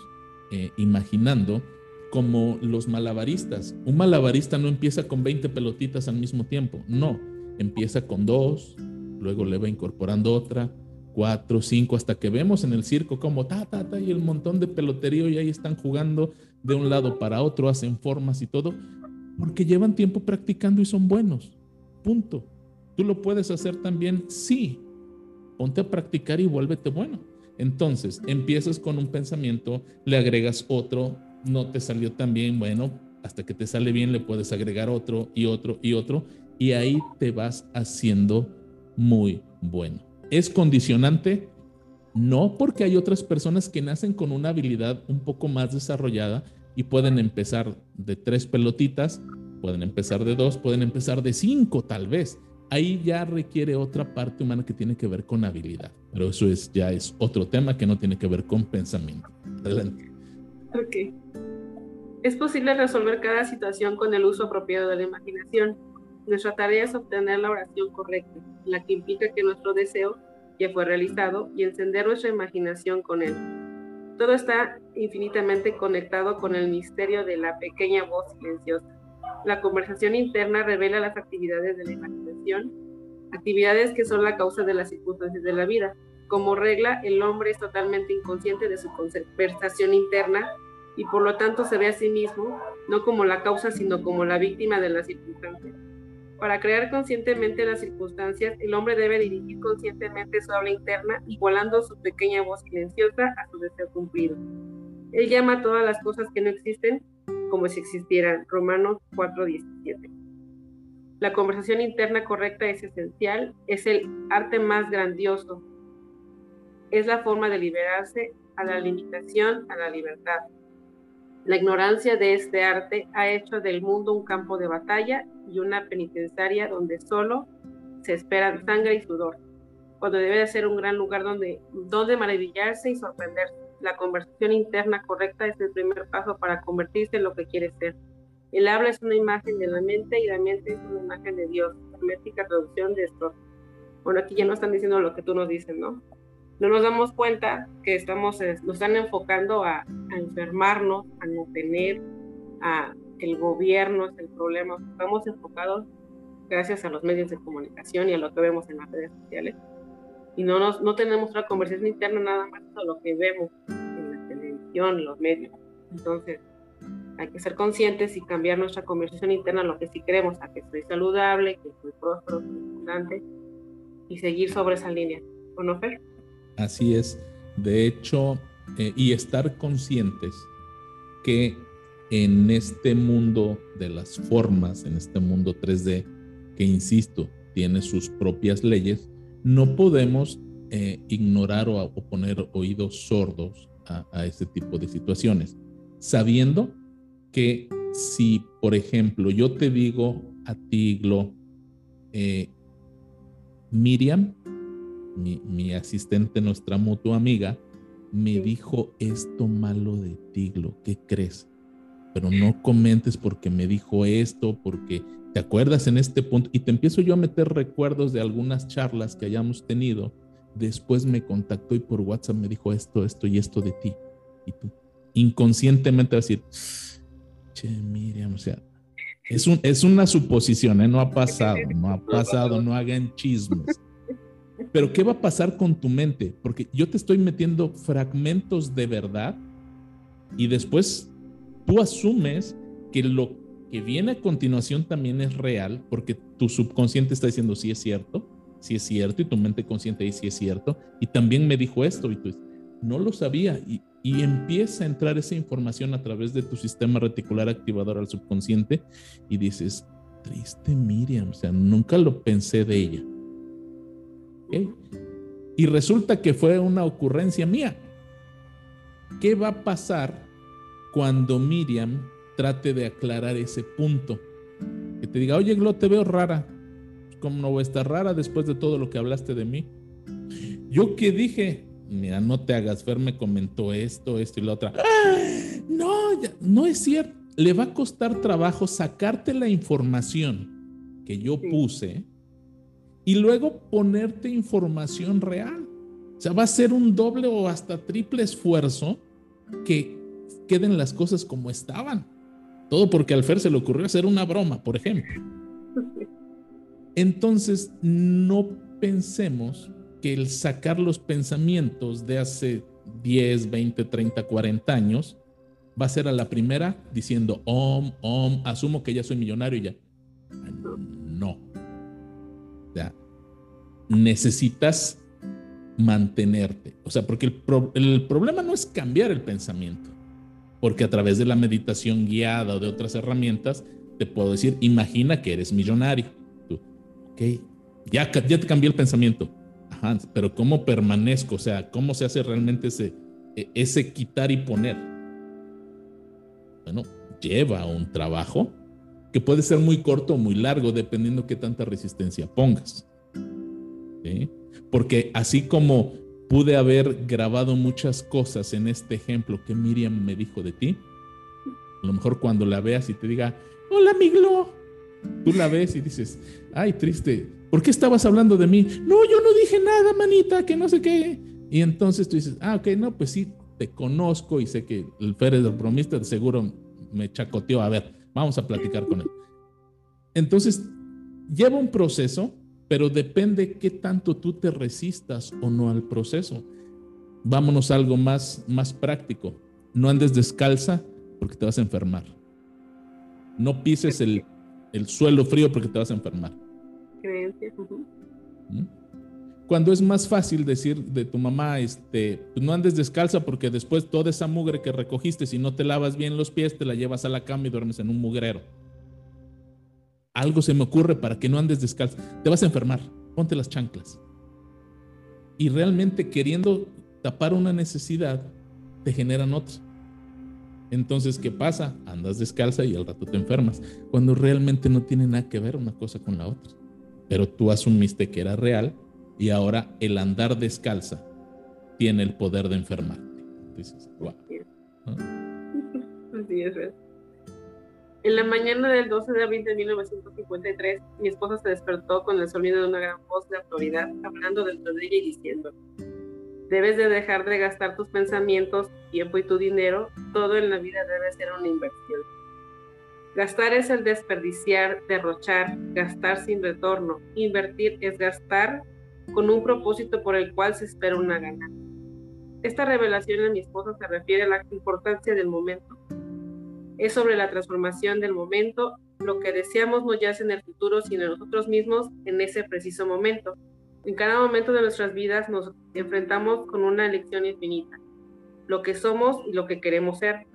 eh, imaginando como los malabaristas. Un malabarista no empieza con 20 pelotitas al mismo tiempo, no empieza con dos, luego le va incorporando otra, cuatro, cinco, hasta que vemos en el circo como ta, ta, ta, y el montón de peloterío y ahí están jugando de un lado para otro, hacen formas y todo, porque llevan tiempo practicando y son buenos. Punto. ¿Tú lo puedes hacer también? Sí. Ponte a practicar y vuélvete bueno. Entonces, empiezas con un pensamiento, le agregas otro, no te salió tan bien, bueno, hasta que te sale bien le puedes agregar otro y otro y otro, y ahí te vas haciendo muy bueno. ¿Es condicionante? No, porque hay otras personas que nacen con una habilidad un poco más desarrollada y pueden empezar de tres pelotitas, pueden empezar de dos, pueden empezar de cinco tal vez. Ahí ya requiere otra parte humana que tiene que ver con habilidad, pero eso es, ya es otro tema que no tiene que ver con pensamiento. Adelante. Ok. Es posible resolver cada situación con el uso apropiado de la imaginación nuestra tarea es obtener la oración correcta, la que implica que nuestro deseo ya fue realizado y encender nuestra imaginación con él. Todo está infinitamente conectado con el misterio de la pequeña voz silenciosa. La conversación interna revela las actividades de la imaginación, actividades que son la causa de las circunstancias de la vida. Como regla, el hombre es totalmente inconsciente de su conversación interna y por lo tanto se ve a sí mismo no como la causa, sino como la víctima de las circunstancias. Para crear conscientemente las circunstancias, el hombre debe dirigir conscientemente su habla interna, igualando su pequeña voz silenciosa a su deseo cumplido. Él llama a todas las cosas que no existen como si existieran. Romanos 4:17. La conversación interna correcta es esencial, es el arte más grandioso. Es la forma de liberarse a la limitación, a la libertad. La ignorancia de este arte ha hecho del mundo un campo de batalla y una penitenciaria donde solo se esperan sangre y sudor, cuando debe de ser un gran lugar donde, donde maravillarse y sorprenderse. La conversación interna correcta es el primer paso para convertirse en lo que quiere ser. El habla es una imagen de la mente y la mente es una imagen de Dios. Hermética traducción de esto. Bueno, aquí ya no están diciendo lo que tú nos dices, ¿no? no nos damos cuenta que estamos, eh, nos están enfocando a, enfermarnos, a no tener, a el gobierno es el problema. Estamos enfocados gracias a los medios de comunicación y a lo que vemos en las redes sociales. Y no, nos, no tenemos una conversación interna nada más de lo que vemos en la televisión, los medios. Entonces, hay que ser conscientes y cambiar nuestra conversación interna a lo que sí queremos, a que soy saludable, que soy próspero, abundante y seguir sobre esa línea. ¿O no, Fer? Así es. De hecho, eh, y estar conscientes que en este mundo de las formas, en este mundo 3D, que insisto, tiene sus propias leyes, no podemos eh, ignorar o, poner oídos sordos a, este tipo de situaciones, sabiendo que si, por ejemplo, yo te digo a ti, Glo, eh, Miriam mi, asistente, nuestra mutua amiga, me dijo esto malo de Tiglo, ¿qué crees? Pero no comentes porque me dijo esto, porque te acuerdas en este punto y te empiezo yo a meter recuerdos de algunas charlas que hayamos tenido. Después me contactó y por WhatsApp me dijo esto, esto y esto de ti. Y tú inconscientemente vas a decir, che, Miriam, o sea, es, un, es una suposición, ¿eh? no ha pasado, no ha pasado, no hagan chismes. Pero ¿qué va a pasar con tu mente? Porque yo te estoy metiendo fragmentos de verdad y después tú asumes que lo que viene a continuación también es real porque tu subconsciente está diciendo sí es cierto, sí es cierto y tu mente consciente dice sí es cierto y también me dijo esto y tú no lo sabía y, y empieza a entrar esa información a través de tu sistema reticular activador al subconsciente y dices, triste Miriam, o sea, nunca lo pensé de ella y resulta que fue una ocurrencia mía. ¿Qué va a pasar cuando Miriam trate de aclarar ese punto. Que te diga, oye, Glo, te veo rara. ¿Cómo no voy a estar rara después de todo lo que hablaste de mí? Yo que dije, mira, no te hagas ver, me comentó esto, esto y la otra. No, no es cierto. Le va a costar trabajo sacarte la información que yo puse y luego ponerte información real. O sea, va a ser un doble o hasta triple esfuerzo que queden las cosas como estaban. Todo porque al Fer se le ocurrió hacer una broma, por ejemplo. Entonces, no pensemos que el sacar los pensamientos de hace 10, 20, 30, 40 años va a ser a la primera diciendo, om, om, asumo que ya soy millonario y ya. No. O sea, necesitas mantenerte. O sea, porque el, el problema no es cambiar el pensamiento porque a través de la meditación guiada o de otras herramientas te puedo decir, imagina que eres millonario. Tú, ok, ya, ya te cambié el pensamiento. Ajá, pero ¿cómo permanezco? O sea, ¿cómo se hace realmente ese, e, ese quitar y poner? Bueno, lleva un trabajo que puede ser muy corto o muy largo, dependiendo qué tanta resistencia pongas. Porque así como pude haber grabado muchas cosas en este ejemplo que Miriam me dijo de ti. A lo mejor cuando la veas y te diga, hola Miglo, tú la ves y dices, ay, triste, ¿por qué estabas hablando de mí? No, yo no dije nada, manita, que no sé qué. Y entonces tú dices, ah, ok, no, pues sí, te conozco y sé que el Fer es el bromista, seguro me chacoteó. A ver, vamos a platicar con él. Entonces, lleva un proceso pero depende qué tanto tú te resistas o no al proceso. Vámonos a algo más, más práctico. No andes descalza porque te vas a enfermar. No pises el, suelo frío porque te vas a enfermar. ¿Mm? Cuando es más fácil decir de tu mamá, este, pues no andes descalza porque después toda esa mugre que recogiste, si no te lavas bien los pies, te la llevas a la cama y duermes en un mugrero algo se me ocurre para que no andes descalzo. Te vas a enfermar, ponte las chanclas. Y realmente queriendo tapar una necesidad, te generan otra. Entonces, ¿qué pasa? Andas descalza y al rato te enfermas, cuando realmente no tiene nada que ver una cosa con la otra. Pero tú asumiste que era real y ahora el andar descalza tiene el poder de enfermarte. Dices, wow. [laughs] Así es. En la mañana del 12 de abril de 1953, mi esposa se despertó con el sonido de una gran voz de autoridad hablando dentro de ella y diciendo, debes de dejar de gastar tus pensamientos, tiempo y tu dinero, todo en la vida debe ser una inversión. Gastar es el desperdiciar, derrochar, gastar sin retorno. Invertir es gastar con un propósito por el cual se espera una ganancia. Esta revelación en mi esposa se refiere a la importancia del momento, es sobre la transformación del momento. Lo que deseamos no yace en el futuro, sino en nosotros mismos en ese preciso momento. En cada momento de nuestras vidas nos enfrentamos con una elección infinita. Lo que somos y lo que queremos ser.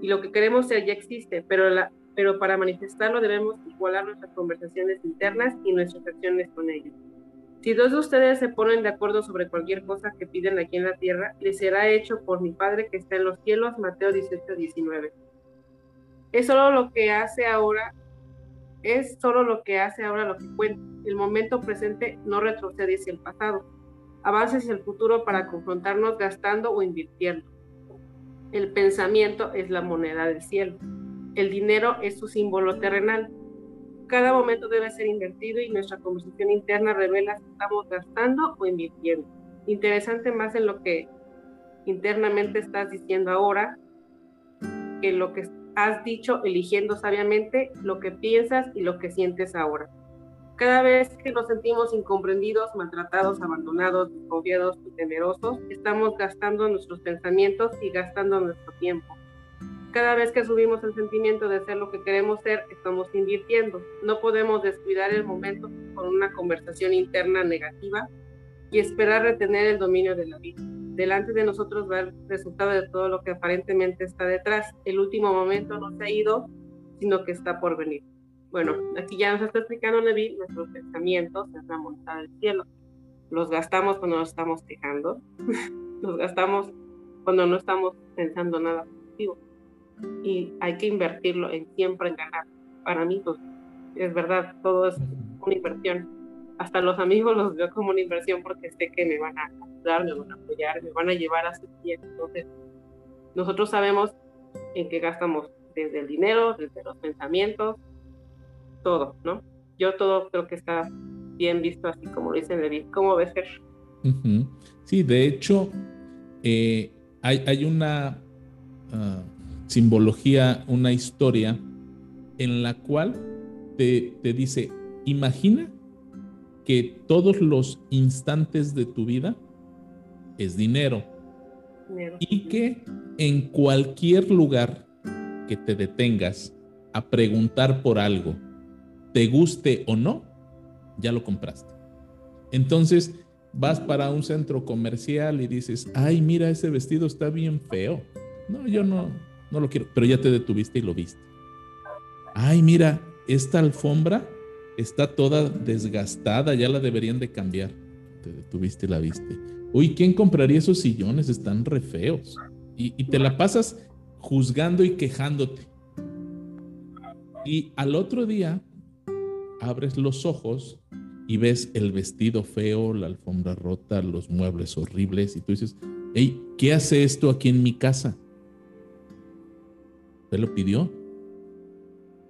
Y lo que queremos ser ya existe, pero, para manifestarlo debemos igualar nuestras conversaciones internas y nuestras acciones con ellos. Si dos de ustedes se ponen de acuerdo sobre cualquier cosa que piden aquí en la tierra, les será hecho por mi Padre que está en los cielos. Mateo 18, 19 es solo lo que hace ahora, es solo lo que hace ahora lo que cuenta. El momento presente no retrocede hacia el pasado, avanza hacia el futuro para confrontarnos gastando o invirtiendo. El pensamiento es la moneda del cielo. El dinero es su símbolo terrenal. Cada momento debe ser invertido y nuestra conversación interna revela si estamos gastando o invirtiendo. Interesante más en lo que internamente estás diciendo ahora que lo que has dicho eligiendo sabiamente lo que piensas y lo que sientes ahora. Cada vez que nos sentimos incomprendidos, maltratados, abandonados, desconfiados y temerosos, estamos gastando nuestros pensamientos y gastando nuestro tiempo. Cada vez que subimos el sentimiento de ser lo que queremos ser, estamos invirtiendo. No podemos descuidar el momento con una conversación interna negativa y esperar retener el dominio de la vida delante de nosotros va el resultado de todo lo que aparentemente está detrás. El último momento no se ha ido, sino que está por venir. Bueno, aquí ya nos está explicando Levi nuestros pensamientos es la montada del cielo. Los gastamos cuando nos estamos quejando, [laughs] los gastamos cuando no estamos pensando nada positivo. y hay que invertirlo en siempre en ganar. Para mí, pues, es verdad, todo es una inversión. Hasta los amigos los veo como una inversión porque sé que me van a ayudar, me van a apoyar, me van a llevar a su pie. Entonces, nosotros sabemos en qué gastamos desde el dinero, desde los pensamientos, todo, ¿no? Yo todo creo que está bien visto así como lo dice Levi. ¿Cómo ves, ser? Sí, de hecho, eh, hay, hay, una ah, simbología, una historia en la cual te, te dice, imagina que todos los instantes de tu vida es dinero. Y que en cualquier lugar que te detengas a preguntar por algo, te guste o no, ya lo compraste. Entonces vas para un centro comercial y dices, ay, mira, ese vestido está bien feo. No, yo no, no lo quiero, pero ya te detuviste y lo viste. Ay, mira, esta alfombra está toda desgastada, ya la deberían de cambiar. Te detuviste y la viste. Uy, ¿quién compraría esos sillones? Están re feos. Y, te la pasas juzgando y quejándote. Y al otro día abres los ojos y ves el vestido feo, la alfombra rota, los muebles horribles y tú dices, hey, ¿qué hace esto aquí en mi casa? ¿Usted lo pidió?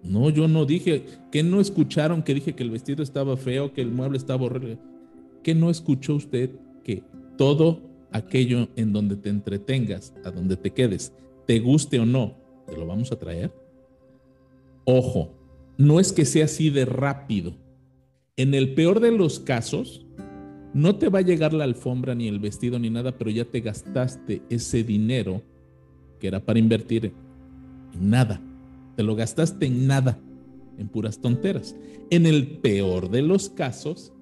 No, yo no dije, que no escucharon que dije que el vestido estaba feo, que el mueble estaba horrible? ¿Qué no escuchó usted que todo aquello en donde te entretengas, a donde te quedes, te guste o no, te lo vamos a traer? Ojo, no es que sea así de rápido. En el peor de los casos, no te va a llegar la alfombra ni el vestido ni nada, pero ya te gastaste ese dinero que era para invertir en nada. Te lo gastaste en nada, en puras tonteras. En el peor de los casos,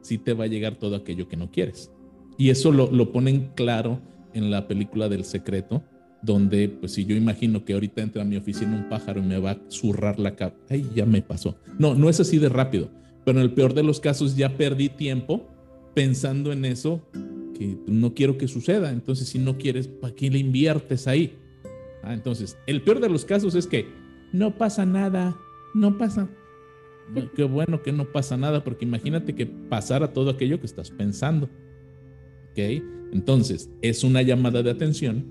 sí te va a llegar todo aquello que no quieres. Y eso lo, lo ponen claro en la película del secreto, donde, pues si yo imagino que ahorita entra a mi oficina un pájaro y me va a zurrar la cabeza, ay, ya me pasó. No, no es así de rápido, pero en el peor de los casos ya perdí tiempo pensando en eso que no quiero que suceda. Entonces, si no quieres, ¿para qué le inviertes ahí? Ah, entonces, el peor de los casos es que no pasa nada, no pasa. qué bueno que no pasa nada, porque imagínate que pasara todo aquello que estás pensando. ¿Ok? Entonces, es una llamada de atención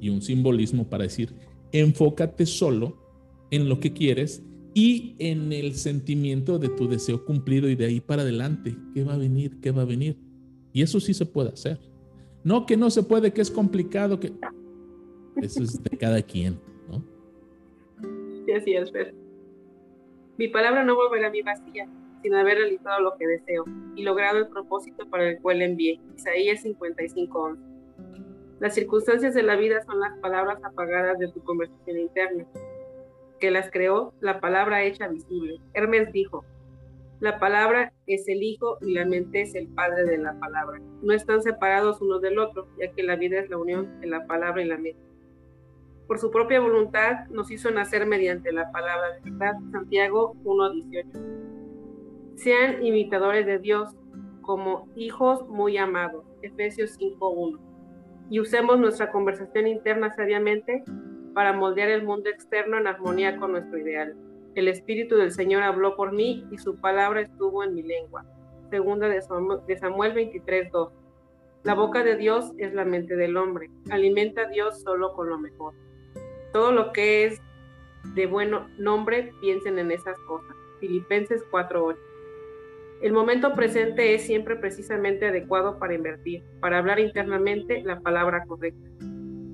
y un simbolismo para decir, enfócate solo en lo que quieres y en el sentimiento de tu deseo cumplido y de ahí para adelante, ¿qué va a venir? ¿Qué va a venir? Y eso sí se puede hacer. No que no se puede, que es complicado, que eso es de cada quien, Mi palabra no volverá a mi vacía, sin haber realizado lo que deseo y logrado el propósito para el cual envié. Isaías 55:11. Las circunstancias de la vida son las palabras apagadas de tu conversación interna, que las creó la palabra hecha visible. Hermes dijo, la palabra es el Hijo y la mente es el Padre de la palabra. No están separados uno del otro, ya que la vida es la unión de la palabra y la mente. Por su propia voluntad nos hizo nacer mediante la palabra de verdad. Santiago 1.18. Sean imitadores de Dios como hijos muy amados. Efesios 5.1 y usemos nuestra conversación interna sabiamente para moldear el mundo externo en armonía con nuestro ideal. El Espíritu del Señor habló por mí y su palabra estuvo en mi lengua. Segunda de Samuel 23.2. La boca de Dios es la mente del hombre. Alimenta a Dios solo con lo mejor. Todo lo que es de buen nombre, piensen en esas cosas. Filipenses 4.8. El momento presente es siempre precisamente adecuado para invertir, para hablar internamente la palabra correcta.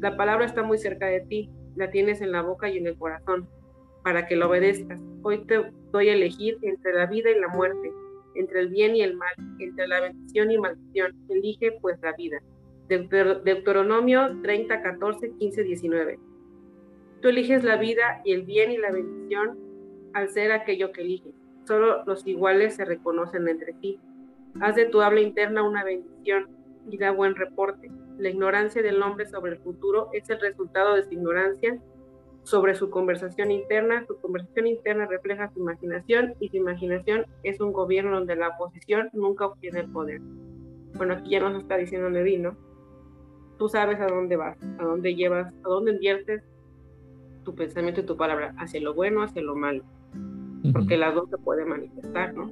La palabra está muy cerca de ti, la tienes en la boca y en el corazón, para que la obedezcas. Hoy te doy a elegir entre la vida y la muerte, entre el bien y el mal, entre la bendición y maldición. Elige pues la vida. Deuteronomio 30, 14, 15, 19. Tú eliges la vida y el bien y la bendición al ser aquello que eliges solo los iguales se reconocen entre sí. Haz de tu habla interna una bendición y da buen reporte. La ignorancia del hombre sobre el futuro es el resultado de su ignorancia sobre su conversación interna. Su conversación interna refleja su imaginación y su imaginación es un gobierno donde la oposición nunca obtiene el poder. Bueno, aquí ya nos está diciendo Levi, ¿no? Tú sabes a dónde vas, a dónde llevas, a dónde inviertes tu pensamiento y tu palabra, hacia lo bueno, hacia lo malo. Porque las dos se pueden manifestar, ¿no?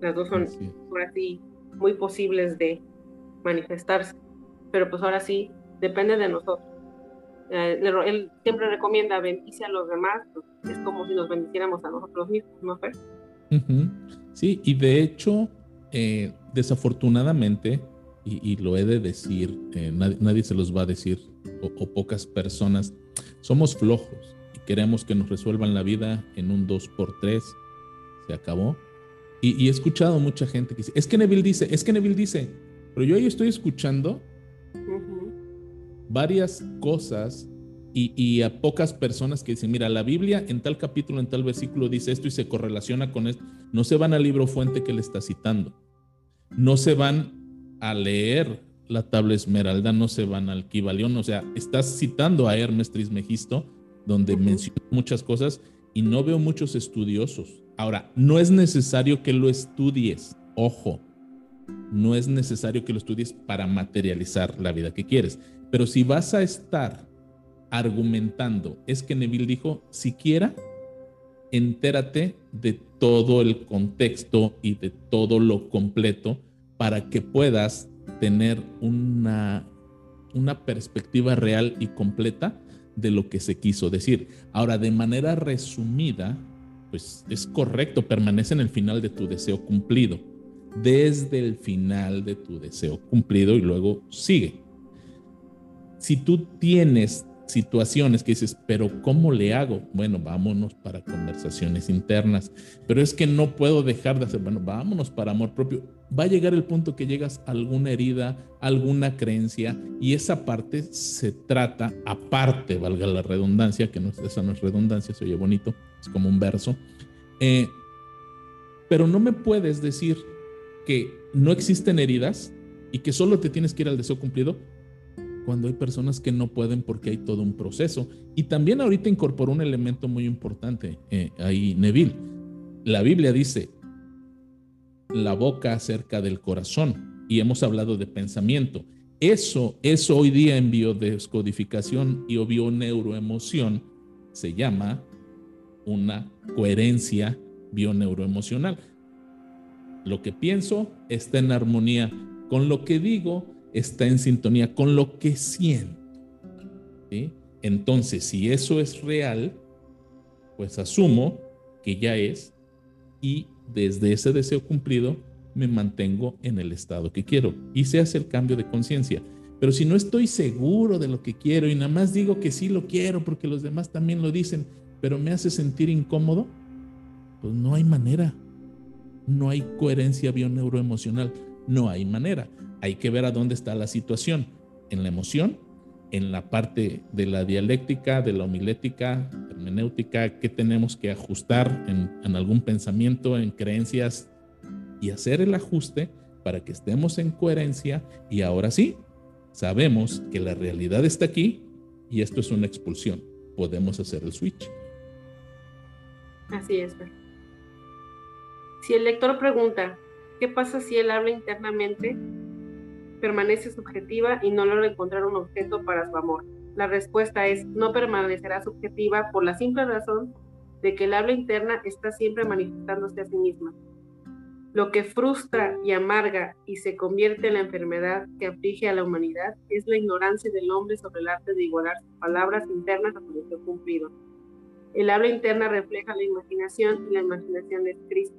Las dos son, ahora sí, muy posibles de manifestarse. Pero pues ahora sí, depende de nosotros. Eh, él siempre recomienda bendice a los demás, pues, es como si nos bendiciéramos a nosotros mismos, ¿no, Fer? Sí, y de hecho, eh, desafortunadamente, y, lo he de decir, eh, nadie, se los va a decir, o, pocas personas, somos flojos y queremos que nos resuelvan la vida en un 2x3, se acabó. Y, he escuchado mucha gente que dice, es que Neville dice, es que Neville dice, pero yo ahí estoy escuchando varias cosas y, a pocas personas que dicen, mira, la Biblia en tal capítulo, en tal versículo dice esto y se correlaciona con esto. No se van al libro fuente que le está citando. No se van a leer la tabla esmeralda, no se van al Kibalión. O sea, estás citando a Hermes Trismegisto, donde menciona muchas cosas y no veo muchos estudiosos. Ahora, no es necesario que lo estudies. Ojo, no es necesario que lo estudies para materializar la vida que quieres. Pero si vas a estar argumentando, es que Neville dijo, siquiera entérate de todo el contexto y de todo lo completo para que puedas tener una, una perspectiva real y completa de lo que se quiso decir. Ahora, de manera resumida, pues es correcto, permanece en el final de tu deseo cumplido, desde el final de tu deseo cumplido y luego sigue. Si tú tienes situaciones que dices, pero ¿cómo le hago? Bueno, vámonos para conversaciones internas, pero es que no puedo dejar de hacer, bueno, vámonos para amor propio. Va a llegar el punto que llegas a alguna herida, alguna creencia, y esa parte se trata, aparte, valga la redundancia, que no, esa no es redundancia, se oye bonito, es como un verso, eh, pero no me puedes decir que no existen heridas y que solo te tienes que ir al deseo cumplido cuando hay personas que no pueden porque hay todo un proceso. Y también ahorita incorporó un elemento muy importante eh, ahí, Neville. La Biblia dice, la boca acerca del corazón, y hemos hablado de pensamiento. Eso, eso hoy día en biodescodificación y bioneuroemoción se llama una coherencia bioneuroemocional. Lo que pienso está en armonía con lo que digo está en sintonía con lo que siento. Entonces, si eso es real, pues asumo que ya es y desde ese deseo cumplido me mantengo en el estado que quiero y se hace el cambio de conciencia. Pero si no estoy seguro de lo que quiero y nada más digo que sí lo quiero porque los demás también lo dicen, pero me hace sentir incómodo, pues no hay manera. No hay coherencia bioneuroemocional. No hay manera hay que ver a dónde está la situación, en la emoción, en la parte de la dialéctica, de la homilética, hermenéutica, qué tenemos que ajustar en, algún pensamiento, en creencias y hacer el ajuste para que estemos en coherencia y ahora sí, sabemos que la realidad está aquí y esto es una expulsión. Podemos hacer el switch. Así es. Si el lector pregunta, ¿qué pasa si él habla internamente? permanece subjetiva y no logra encontrar un objeto para su amor. La respuesta es no permanecerá subjetiva por la simple razón de que el habla interna está siempre manifestándose a sí misma. Lo que frustra y amarga y se convierte en la enfermedad que aflige a la humanidad es la ignorancia del hombre sobre el arte de igualar sus palabras internas a su deseo cumplido. El habla interna refleja la imaginación y la imaginación es Cristo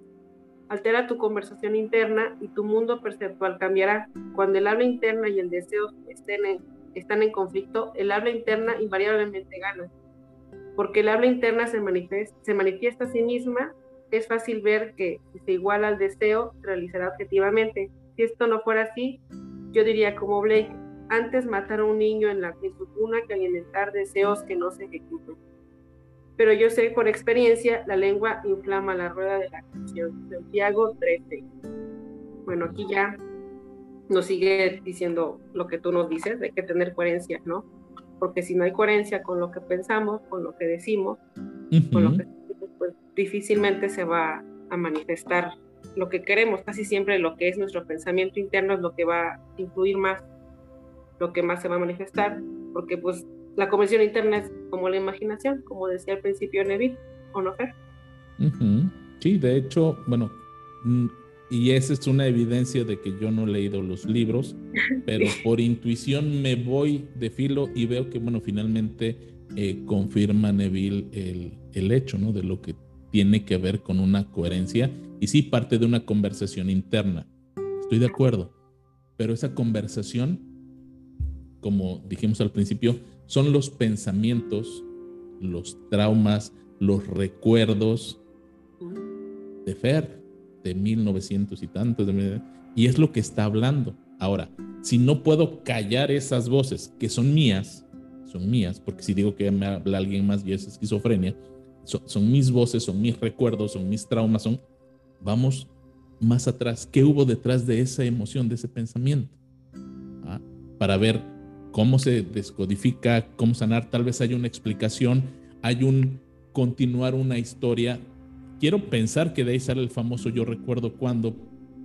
altera tu conversación interna y tu mundo perceptual cambiará. Cuando el habla interna y el deseo estén están en conflicto, el habla interna invariablemente gana. Porque el habla interna se manifiesta, a sí misma, es fácil ver que si se iguala al deseo, se realizará objetivamente. Si esto no fuera así, yo diría como Blake, antes matar a un niño en, la, cuna que alimentar deseos que no se ejecutan pero yo sé por experiencia, la lengua inflama la rueda de la canción. Santiago 13. Bueno, aquí ya nos sigue diciendo lo que tú nos dices, de que tener coherencia, ¿no? Porque si no hay coherencia con lo que pensamos, con lo que decimos, con lo que pues difícilmente se va a manifestar lo que queremos. Casi siempre lo que es nuestro pensamiento interno es lo que va a influir más, lo que más se va a manifestar, porque pues la conversión interna es como la imaginación, como decía al principio Neville, ¿o no, Fer? Sí, de hecho, bueno, mm, y esa es una evidencia de que yo no he leído los libros, [laughs] pero por intuición me voy de filo y veo que, bueno, finalmente eh, confirma Neville el, el hecho, ¿no? De lo que tiene que ver con una coherencia y sí parte de una conversación interna. Estoy de acuerdo, pero esa conversación, como dijimos al principio, son los pensamientos, los traumas, los recuerdos de Fer, de 1900 y tantos, y es lo que está hablando. Ahora, si no puedo callar esas voces que son mías, son mías, porque si digo que me habla alguien más y es esquizofrenia, son, mis voces, son mis recuerdos, son mis traumas, son, vamos más atrás, ¿qué hubo detrás de esa emoción, de ese pensamiento? ¿Ah? Para ver cómo se descodifica, cómo sanar, tal vez hay una explicación, hay un continuar una historia. Quiero pensar que de ahí sale el famoso yo recuerdo cuando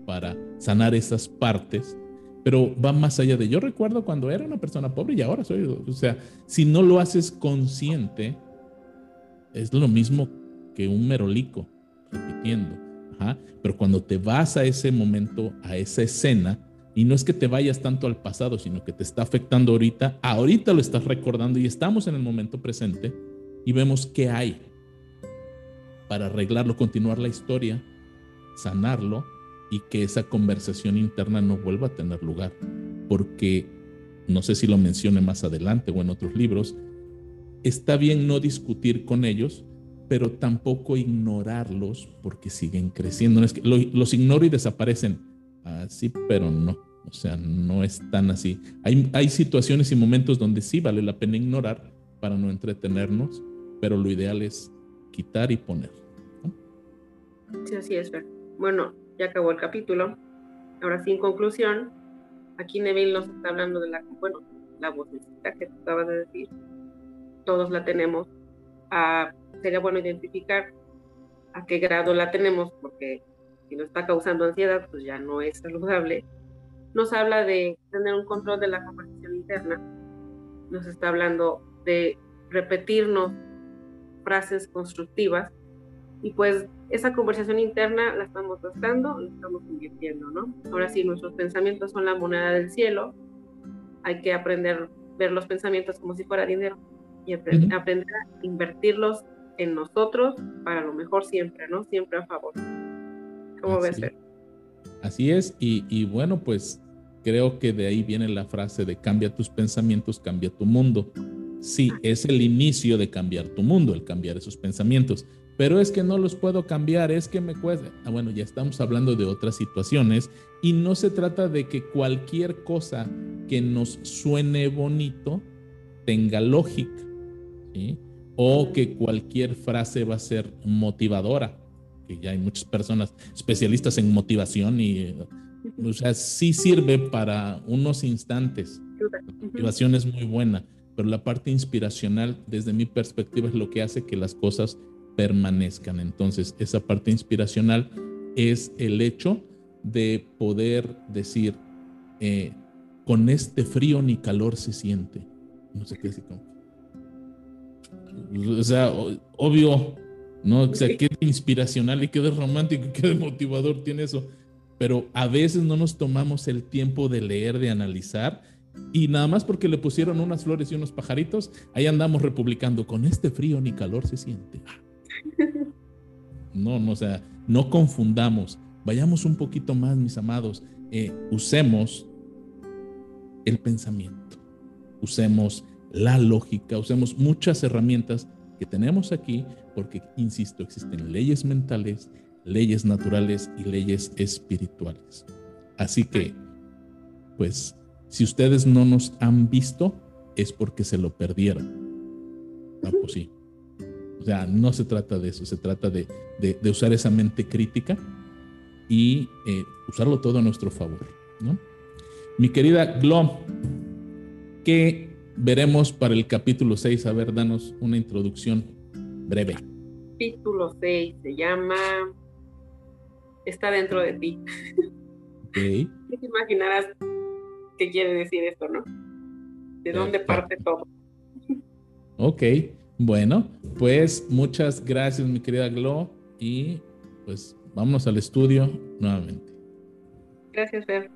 para sanar esas partes, pero va más allá de yo recuerdo cuando era una persona pobre y ahora soy, o sea, si no lo haces consciente, es lo mismo que un merolico repitiendo. Pero cuando te vas a ese momento, a esa escena, y no es que te vayas tanto al pasado, sino que te está afectando ahorita, ahorita lo estás recordando y estamos en el momento presente y vemos qué hay para arreglarlo, continuar la historia, sanarlo y que esa conversación interna no vuelva a tener lugar. Porque, no sé si lo mencione más adelante o en otros libros, está bien no discutir con ellos, pero tampoco ignorarlos porque siguen creciendo. es que los ignoro y desaparecen. Así, pero no. O sea, no es tan así. Hay situaciones y momentos donde sí vale la pena ignorar para no entretenernos, pero lo ideal es quitar y poner. Sí, así es. Bueno, ya acabó el capítulo. Ahora sí, en conclusión, aquí Neville nos está hablando de la, bueno, la vocecita que tú acabas de decir, todos la tenemos. Ah, sería bueno identificar a qué grado la tenemos, porque si nos está causando ansiedad, pues ya no es saludable. Nos habla de tener un control de la conversación interna. Nos está hablando de repetirnos frases constructivas y pues esa conversación interna la estamos gastando, la estamos invirtiendo, ¿no? Ahora sí, nuestros pensamientos son la moneda del cielo. Hay que aprender a ver los pensamientos como si fuera dinero y aprender a invertirlos en nosotros para lo mejor siempre, ¿no? Siempre a favor. ¿Cómo ves? Así es, y, y bueno, pues creo que de ahí viene la frase de cambia tus pensamientos, cambia tu mundo. Sí, es el inicio de cambiar tu mundo, el cambiar esos pensamientos, pero es que no los puedo cambiar, es que me cuesta. Ah, bueno, ya estamos hablando de otras situaciones y no se trata de que cualquier cosa que nos suene bonito tenga lógica. O que cualquier frase va a ser motivadora, que ya hay muchas personas especialistas en motivación y, o sea, sí sirve para unos instantes. La motivación es muy buena, pero la parte inspiracional, desde mi perspectiva, es lo que hace que las cosas permanezcan. Entonces, esa parte inspiracional es el hecho de poder decir, eh, con este frío ni calor se siente. No sé qué decir. O sea, obvio, ¿no? O sea, qué inspiracional y qué romántico, qué motivador tiene eso. Pero a veces no nos tomamos el tiempo de leer, de analizar. Y nada más porque le pusieron unas flores y unos pajaritos, ahí andamos republicando. Con este frío ni calor se siente. No, no, o sea, no confundamos. Vayamos un poquito más, mis amados. Eh, usemos el pensamiento. Usemos la lógica, usemos muchas herramientas que tenemos aquí, porque, insisto, existen leyes mentales, leyes naturales y leyes espirituales. Así que, pues, si ustedes no nos han visto, es porque se lo perdieron. Ah, pues sí. O sea, no se trata de eso, se trata de, usar esa mente crítica y eh, usarlo todo a nuestro favor. ¿no? Mi querida Glo, ¿qué veremos para el capítulo 6. A ver, danos una introducción breve. Capítulo 6 se llama Está dentro de ti. Okay. [laughs] te imaginarás qué quiere decir esto, no? ¿De dónde parte todo? Ok, bueno, pues muchas gracias mi querida Glo y pues vámonos al estudio nuevamente. Gracias, Fer.